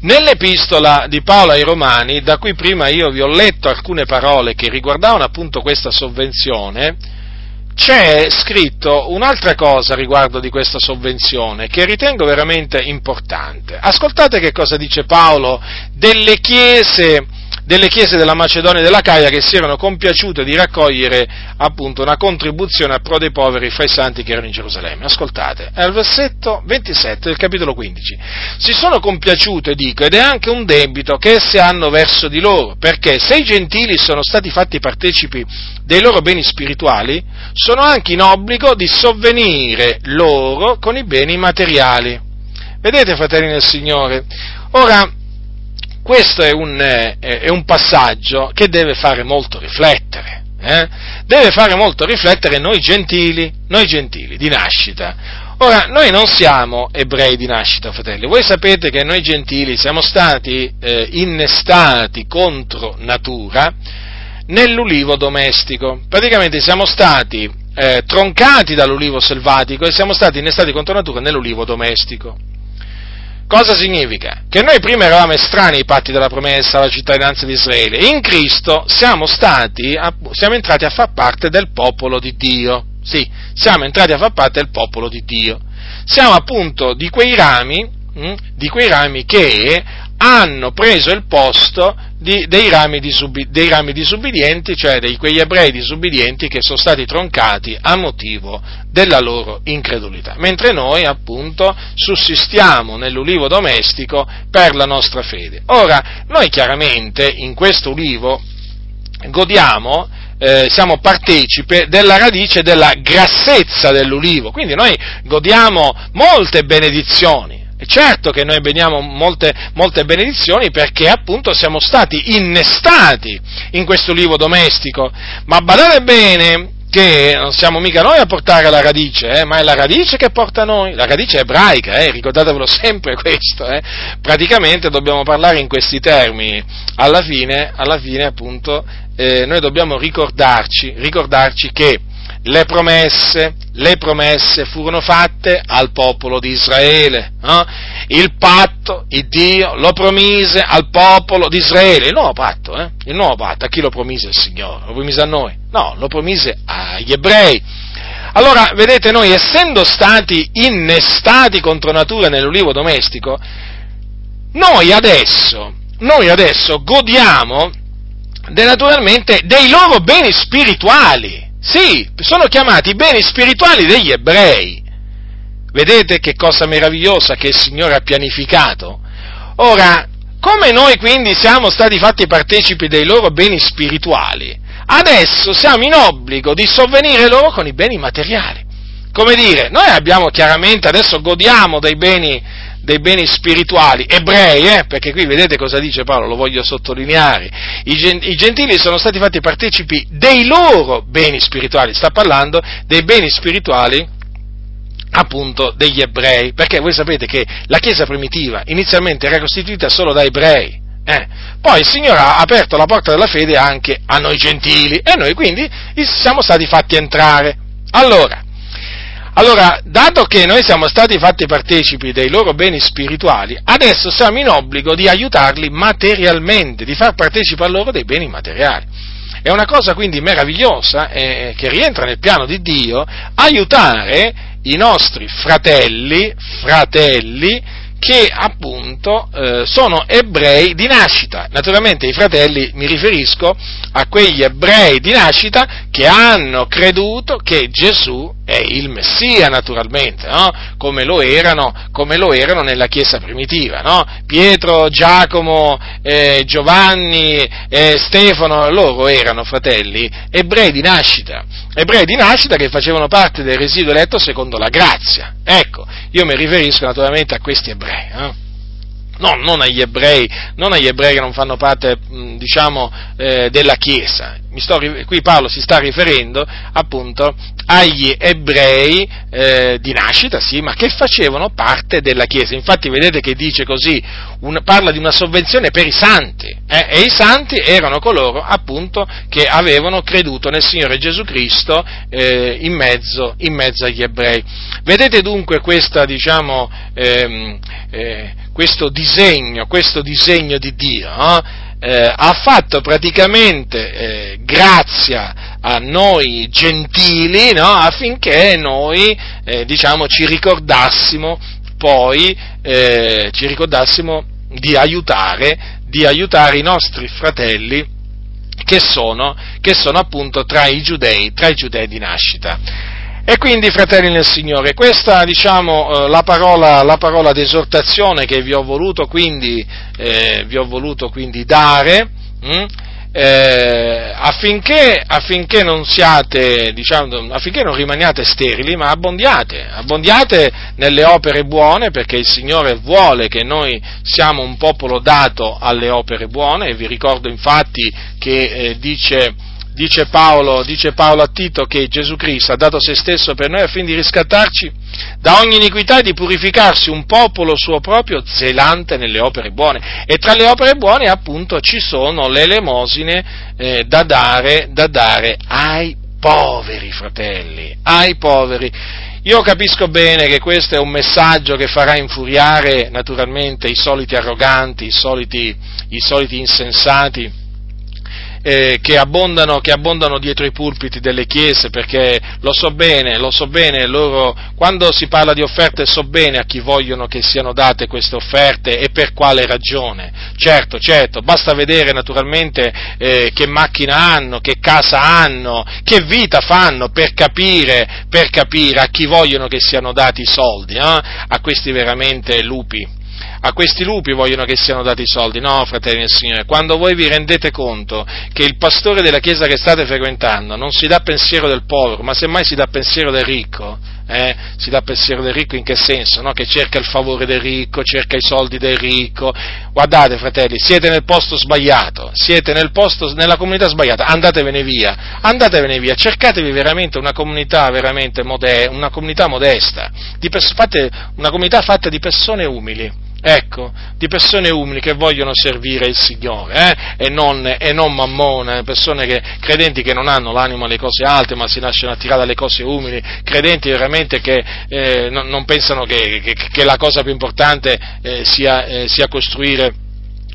Nell'epistola di Paolo ai Romani, da cui prima io vi ho letto alcune parole che riguardavano appunto questa sovvenzione, c'è scritto un'altra cosa riguardo di questa sovvenzione che ritengo veramente importante. Ascoltate che cosa dice Paolo delle chiese delle chiese della Macedonia e della Caia che si erano compiaciute di raccogliere appunto una contribuzione a pro dei poveri fra i santi che erano in Gerusalemme. Ascoltate, è al versetto 27 del capitolo 15. Si sono compiaciute, dico, ed è anche un debito che esse hanno verso di loro, perché se i gentili sono stati fatti partecipi dei loro beni spirituali, sono anche in obbligo di sovvenire loro con i beni materiali. Vedete, fratelli del Signore? Ora, questo è un, eh, è un, passaggio che deve fare molto riflettere, eh? deve fare molto riflettere noi gentili, noi gentili di nascita. Ora, noi non siamo ebrei di nascita, fratelli, voi sapete che noi gentili siamo stati eh, innestati contro natura nell'ulivo domestico, praticamente siamo stati eh, troncati dall'ulivo selvatico e siamo stati innestati contro natura nell'ulivo domestico. Cosa significa? Che noi prima eravamo estranei ai patti della promessa, alla cittadinanza di Israele. In Cristo siamo stati, siamo entrati a far parte del popolo di Dio. Sì, siamo entrati a far parte del popolo di Dio. Siamo appunto di quei rami, hm, di quei rami che hanno preso il posto di, dei, rami disubbidienti, cioè di quegli ebrei disubbidienti che sono stati troncati a motivo della loro incredulità, mentre noi appunto sussistiamo nell'ulivo domestico per la nostra fede. Ora, noi chiaramente in questo ulivo godiamo eh, siamo partecipe della radice della grassezza dell'ulivo, quindi noi godiamo molte benedizioni. Certo che noi vediamo molte, molte benedizioni perché appunto siamo stati innestati in questo ulivo domestico, ma badate bene che non siamo mica noi a portare la radice, eh, ma è la radice che porta noi, la radice ebraica, eh, ricordatevelo sempre questo, eh. praticamente dobbiamo parlare in questi termini, alla fine, alla fine appunto, eh, noi dobbiamo ricordarci, ricordarci che le promesse, le promesse furono fatte al popolo di Israele. No? Il patto, il Dio lo promise al popolo di Israele, il nuovo patto, eh? il nuovo patto, a chi lo promise il Signore? Lo promise a noi? No, lo promise agli ebrei. Allora, vedete, noi essendo stati innestati contro natura nell'ulivo domestico, noi adesso, noi adesso godiamo de, naturalmente dei loro beni spirituali. Sì, sono chiamati beni spirituali degli ebrei. Vedete che cosa meravigliosa che il Signore ha pianificato? Ora, come noi quindi siamo stati fatti partecipi dei loro beni spirituali, adesso siamo in obbligo di sovvenire loro con i beni materiali. Come dire, noi abbiamo chiaramente, adesso godiamo dei beni, dei beni spirituali, ebrei, eh, perché qui vedete cosa dice Paolo, lo voglio sottolineare, I, gentili sono stati fatti partecipi dei loro beni spirituali, sta parlando dei beni spirituali appunto degli ebrei, perché voi sapete che la Chiesa primitiva inizialmente era costituita solo da ebrei, eh. Poi il Signore ha aperto la porta della fede anche a noi gentili e noi quindi siamo stati fatti entrare. Allora, allora, dato che noi siamo stati fatti partecipi dei loro beni spirituali, adesso siamo in obbligo di aiutarli materialmente, di far partecipe a loro dei beni materiali. È una cosa quindi meravigliosa eh, che rientra nel piano di Dio aiutare i nostri fratelli, fratelli che appunto eh, sono ebrei di nascita. Naturalmente i fratelli mi riferisco a quegli ebrei di nascita che hanno creduto che Gesù è il Messia, naturalmente, no? come, lo erano, come, lo erano, nella Chiesa primitiva. No? Pietro, Giacomo, eh, Giovanni, eh, Stefano, loro erano fratelli ebrei di nascita, ebrei di nascita che facevano parte del residuo eletto secondo la grazia. Ecco, io mi riferisco naturalmente a questi ebrei. No, non agli ebrei, non agli ebrei che non fanno parte, diciamo, eh, della Chiesa. Sto, qui Paolo si sta riferendo appunto agli ebrei eh, di nascita, sì, ma che facevano parte della Chiesa. Infatti vedete che dice così, un, parla di una sovvenzione per i santi, eh, e i santi erano coloro appunto che avevano creduto nel Signore Gesù Cristo eh, in, mezzo, in, mezzo, agli ebrei. Vedete dunque questa, diciamo, ehm, eh, questo disegno, questo disegno di Dio, eh? Eh, ha fatto praticamente eh, grazia a noi gentili no? affinché noi eh, diciamo, ci ricordassimo poi eh, ci ricordassimo di aiutare, di aiutare i nostri fratelli che sono, che sono appunto tra i giudei, tra i giudei di nascita. E quindi, fratelli nel Signore, questa diciamo, eh, la, parola, la parola d'esortazione che vi ho voluto quindi, eh, ho voluto quindi dare, mh, hm, eh, affinché, affinché, non siate, diciamo, affinché non rimaniate sterili, ma abbondiate, abbondiate nelle opere buone, perché il Signore vuole che noi siamo un popolo dato alle opere buone, e vi ricordo infatti che eh, dice dice Paolo, dice Paolo, a Tito che Gesù Cristo ha dato se stesso per noi affinché di riscattarci da ogni iniquità e di purificarsi un popolo suo proprio zelante nelle opere buone. E tra le opere buone appunto ci sono le elemosine eh, da, dare, da dare ai poveri, fratelli, ai poveri. Io capisco bene che questo è un messaggio che farà infuriare naturalmente i soliti arroganti, i soliti, i soliti insensati, eh, che, abbondano, che, abbondano, dietro i pulpiti delle chiese, perché lo so bene, lo so bene, loro, quando si parla di offerte so bene a chi vogliono che siano date queste offerte e per quale ragione. Certo, certo, basta vedere naturalmente eh, che macchina hanno, che casa hanno, che vita fanno per capire, per capire a chi vogliono che siano dati i soldi, eh? a questi veramente lupi a questi lupi vogliono che siano dati i soldi. No, fratelli del Signore, quando voi vi rendete conto che il pastore della chiesa che state frequentando non si dà pensiero del povero, ma semmai si dà pensiero del ricco, eh, si dà pensiero del ricco in che senso? No? Che cerca il favore del ricco, cerca i soldi del ricco. Guardate, fratelli, siete nel posto sbagliato, siete nel posto, nella comunità sbagliata, andatevene via, andatevene via, cercatevi veramente una comunità veramente mode, una comunità modesta, pers- fate una comunità fatta di persone umili Ecco, di persone umili che vogliono servire il Signore, eh? e, non, non, mammone, persone che, credenti che non hanno l'animo alle cose alte, ma si lasciano attirare dalle cose umili, credenti veramente che eh, non, non, pensano che, che, che, la cosa più importante eh, sia, eh, sia costruire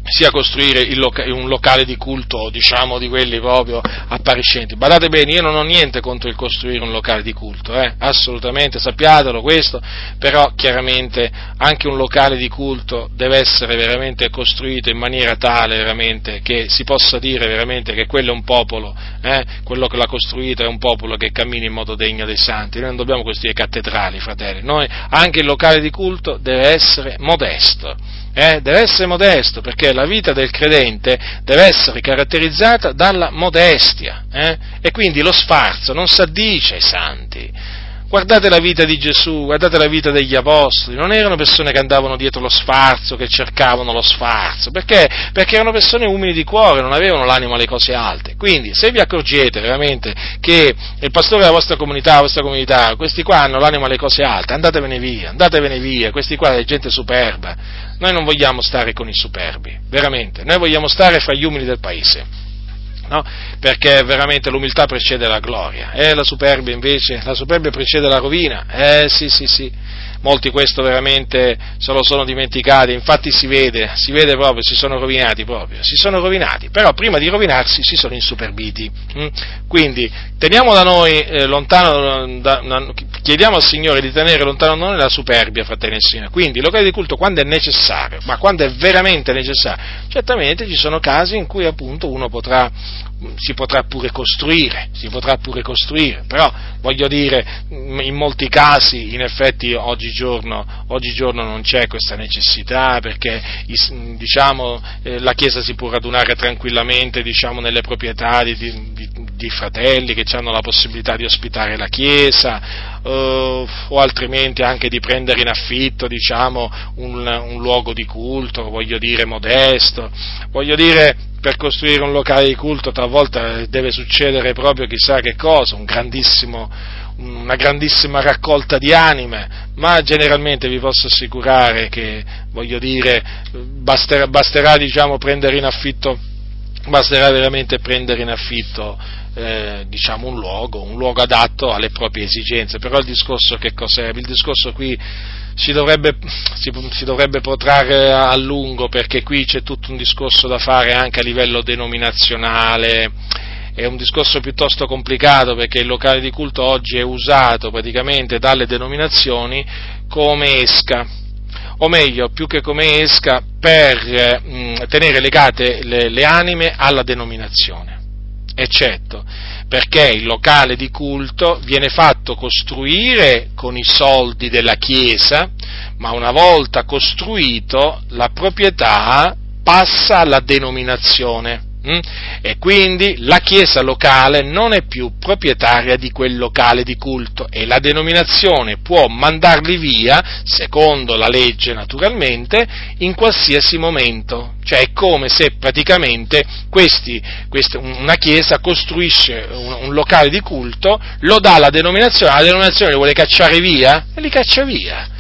sia costruire loca- un locale di culto, diciamo, di quelli proprio appariscenti. Badate bene, io non ho niente contro il costruire un locale di culto, eh? assolutamente, sappiatelo questo, però chiaramente anche un locale di culto deve essere veramente costruito in maniera tale veramente che si possa dire veramente che quello è un popolo, eh? quello che l'ha costruito è un popolo che cammina in modo degno dei santi. Noi non dobbiamo costruire cattedrali, fratelli, Noi, anche il locale di culto deve essere modesto eh, deve essere modesto, perché la vita del credente deve essere caratterizzata dalla modestia, eh? e quindi lo sfarzo non si addice ai santi. Guardate la vita di Gesù, guardate la vita degli apostoli, non erano persone che andavano dietro lo sfarzo, che cercavano lo sfarzo, perché? Perché erano persone umili di cuore, non avevano l'animo alle cose alte. Quindi, se vi accorgete veramente che il pastore della vostra comunità, la vostra comunità, questi qua hanno l'animo alle cose alte, andatevene via, andatevene via, questi qua è gente superba. Noi non vogliamo stare con i superbi, veramente, noi vogliamo stare fra gli umili del paese no? perché veramente l'umiltà precede la gloria, e la superbia invece, la superbia precede la rovina, eh sì sì sì, molti questo veramente se lo sono dimenticati, infatti si vede, si vede proprio, si sono rovinati proprio, si sono rovinati, però prima di rovinarsi si sono insuperbiti. Hm? Quindi teniamo da noi eh, lontano, da, da, chiediamo al Signore di tenere lontano da noi la superbia, fratelli e signori. Quindi il locale di culto quando è necessario, ma quando è veramente necessario, certamente ci sono casi in cui appunto uno potrà si potrà pure costruire, si potrà pure costruire, però voglio dire, in molti casi in effetti oggigiorno, oggigiorno non c'è questa necessità perché diciamo, eh, la Chiesa si può radunare tranquillamente diciamo, nelle proprietà di, di, di, fratelli che hanno la possibilità di ospitare la Chiesa eh, o altrimenti anche di prendere in affitto diciamo, un, un luogo di culto, voglio dire modesto, voglio dire per costruire un locale di culto talvolta deve succedere proprio chissà che cosa, un una grandissima raccolta di anime, ma generalmente vi posso assicurare che, voglio dire, basterà, basterà diciamo, prendere in affitto, basterà veramente prendere in affitto eh, diciamo un luogo, un luogo adatto alle proprie esigenze, però il discorso che cos'è? Il discorso qui si dovrebbe, si, si dovrebbe, protrarre a lungo perché qui c'è tutto un discorso da fare anche a livello denominazionale, è un discorso piuttosto complicato perché il locale di culto oggi è usato praticamente dalle denominazioni come esca, o meglio, più che come esca, per mh, tenere legate le, le anime alla denominazione eccetto, perché il locale di culto viene fatto costruire con i soldi della Chiesa, ma una volta costruito la proprietà passa alla denominazione. Mm? E quindi la chiesa locale non è più proprietaria di quel locale di culto e la denominazione può mandarli via, secondo la legge naturalmente, in qualsiasi momento. Cioè è come se praticamente questi, questa, una chiesa costruisce un, un, locale di culto, lo dà alla denominazione, la denominazione li vuole cacciare via e li caccia via.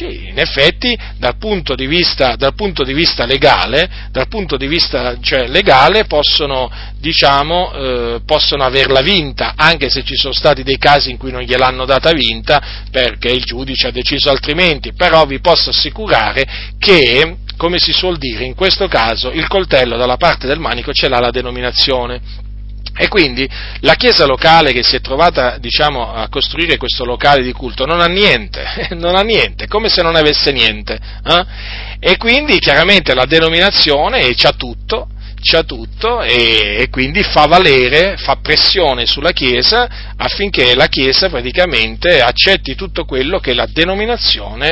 Sì, in effetti dal punto di vista, punto di vista legale, di vista, cioè, legale possono, diciamo, eh, possono, averla vinta, anche se ci sono stati dei casi in cui non gliel'hanno data vinta perché il giudice ha deciso altrimenti, però vi posso assicurare che, come si suol dire, in questo caso il coltello dalla parte del manico ce l'ha la denominazione e quindi la chiesa locale che si è trovata diciamo, a costruire questo locale di culto non ha niente, (laughs) non ha niente, come se non avesse niente. Eh? E quindi chiaramente la denominazione c'ha tutto, c'ha tutto e, e, quindi fa valere, fa pressione sulla Chiesa affinché la Chiesa praticamente accetti tutto quello che la denominazione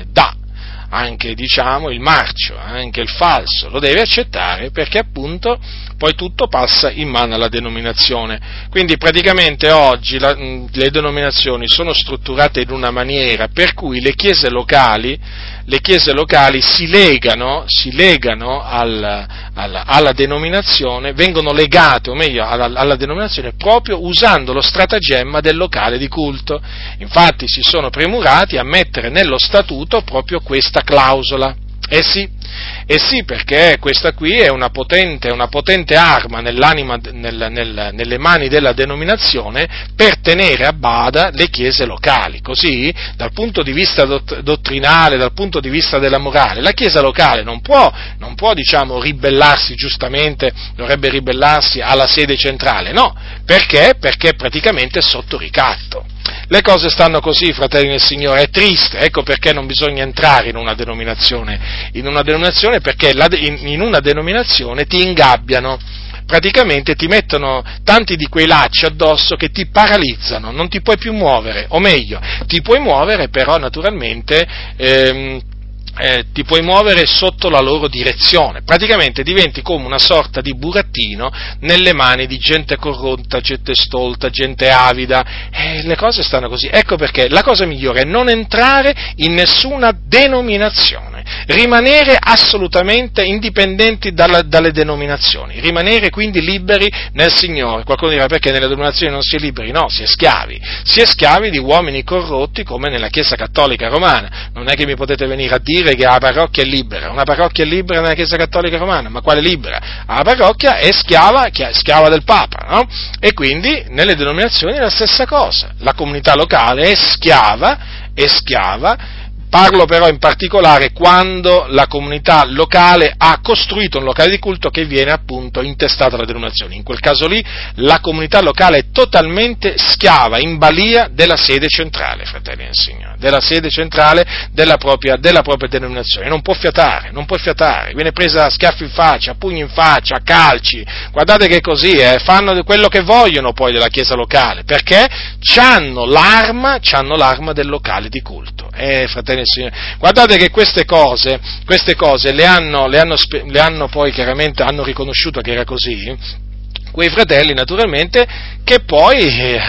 eh, dà anche diciamo, il marcio, anche il falso, lo deve accettare perché appunto poi tutto passa in mano alla denominazione. Quindi praticamente oggi la, le denominazioni sono strutturate in una maniera per cui le chiese locali, le chiese locali si legano, si legano al, alla, alla, denominazione, vengono legate, o meglio, alla, alla denominazione proprio usando lo stratagemma del locale di culto. Infatti si sono premurati a mettere nello statuto proprio questa clausola. Eh sì, eh sì, perché questa qui è una potente, una potente arma nel, nel, nelle mani della denominazione per tenere a bada le chiese locali. Così, dal punto di vista dott- dottrinale, dal punto di vista della morale, la chiesa locale non può, non può diciamo, ribellarsi giustamente, dovrebbe ribellarsi alla sede centrale, no, perché? Perché praticamente è sotto ricatto. Le cose stanno così, fratelli del Signore, è triste, ecco perché non bisogna entrare in una denominazione, in una denominazione perché in una denominazione ti ingabbiano, praticamente ti mettono tanti di quei lacci addosso che ti paralizzano, non ti puoi più muovere, o meglio, ti puoi muovere però naturalmente... Ehm, eh, ti puoi muovere sotto la loro direzione, praticamente diventi come una sorta di burattino nelle mani di gente corrotta, gente stolta, gente avida, eh, le cose stanno così. Ecco perché la cosa migliore è non entrare in nessuna denominazione, rimanere assolutamente indipendenti dalla, dalle denominazioni, rimanere quindi liberi nel Signore. Qualcuno dirà perché nelle denominazioni non si è liberi? No, si è schiavi, si è schiavi di uomini corrotti come nella Chiesa Cattolica Romana. Non è che mi potete venire a dire che la parrocchia è libera, una parrocchia è libera nella Chiesa Cattolica Romana, ma quale libera? La parrocchia è schiava, schiava del Papa, no? E quindi nelle denominazioni è la stessa cosa, la comunità locale è schiava, è schiava Parlo però in particolare quando la comunità locale ha costruito un locale di culto che viene appunto intestato alla denominazione. In quel caso lì la comunità locale è totalmente schiava, in balia della sede centrale, fratelli del Signore, della sede centrale della propria, della propria denominazione. Non può fiatare, non può fiatare, viene presa a schiaffi in faccia, a pugni in faccia, a calci. Guardate che così, eh, fanno quello che vogliono poi della chiesa locale, perché hanno l'arma, l'arma del locale di culto. Eh, fratelli Signore, guardate che queste cose, queste cose le, hanno, le, hanno, le hanno poi chiaramente hanno riconosciuto che era così, quei fratelli naturalmente che poi, eh,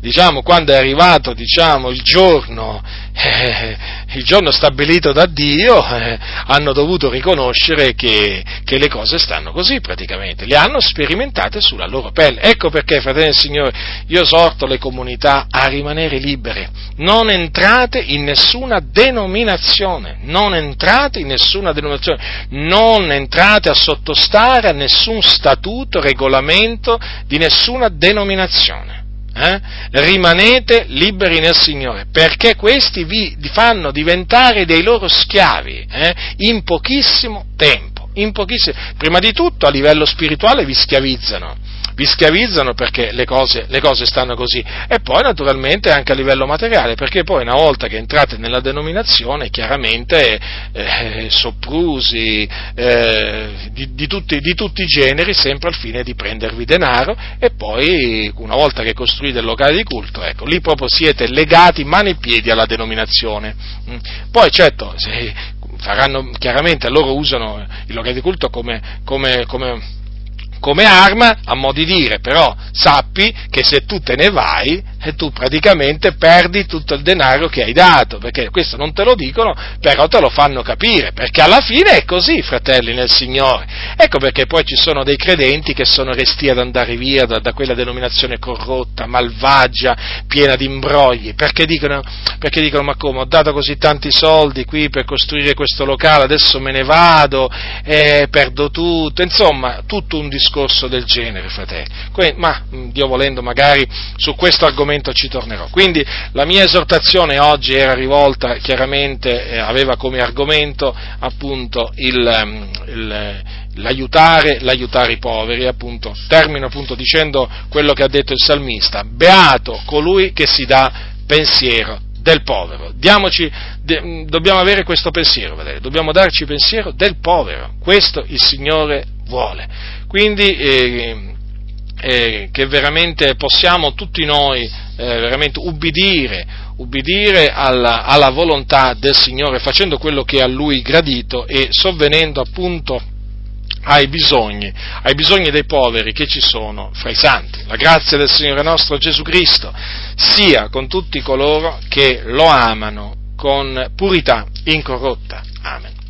diciamo, quando è arrivato diciamo, il giorno eh, il giorno stabilito da Dio, eh, hanno dovuto riconoscere che, che, le cose stanno così praticamente, le hanno sperimentate sulla loro pelle. Ecco perché, fratelli del Signore, io esorto le comunità a rimanere libere, non entrate in nessuna denominazione, non entrate in nessuna denominazione, non entrate a sottostare a nessun statuto, regolamento di nessuna denominazione eh? rimanete liberi nel Signore, perché questi vi fanno diventare dei loro schiavi eh? in pochissimo tempo. In pochissimo. Prima di tutto a livello spirituale vi schiavizzano, vi schiavizzano perché le cose, le cose, stanno così e poi naturalmente anche a livello materiale perché poi una volta che entrate nella denominazione chiaramente eh, soprusi eh, di, di, tutti, di, tutti, i generi sempre al fine di prendervi denaro e poi una volta che costruite il locale di culto ecco lì proprio siete legati mani e piedi alla denominazione mm. poi certo faranno chiaramente loro usano il locale di culto come, come, come come arma, a mo' di dire, però sappi che se tu te ne vai, e tu praticamente perdi tutto il denaro che hai dato, perché questo non te lo dicono, però te lo fanno capire, perché alla fine è così, fratelli nel Signore. Ecco perché poi ci sono dei credenti che sono resti ad andare via da, da quella denominazione corrotta, malvagia, piena di imbrogli, perché dicono, perché dicono, ma come, ho dato così tanti soldi qui per costruire questo locale, adesso me ne vado, eh, perdo tutto, insomma, tutto un discorso del genere, fratelli. Ma, Dio volendo, magari su questo argomento ci tornerò. Quindi la mia esortazione oggi era rivolta, chiaramente eh, aveva come argomento appunto il, ehm, il, l'aiutare, l'aiutare, i poveri, appunto. Termino appunto dicendo quello che ha detto il salmista, beato colui che si dà pensiero del povero. Diamoci, de, dobbiamo avere questo pensiero, vedete? dobbiamo darci pensiero del povero, questo il Signore vuole. Quindi eh, eh, che veramente possiamo tutti noi eh, veramente ubbidire, ubbidire alla, alla volontà del Signore, facendo quello che a Lui gradito e sovvenendo appunto ai bisogni, ai bisogni dei poveri che ci sono fra i santi. La grazia del Signore nostro Gesù Cristo sia con tutti coloro che lo amano con purità incorrotta. Amen.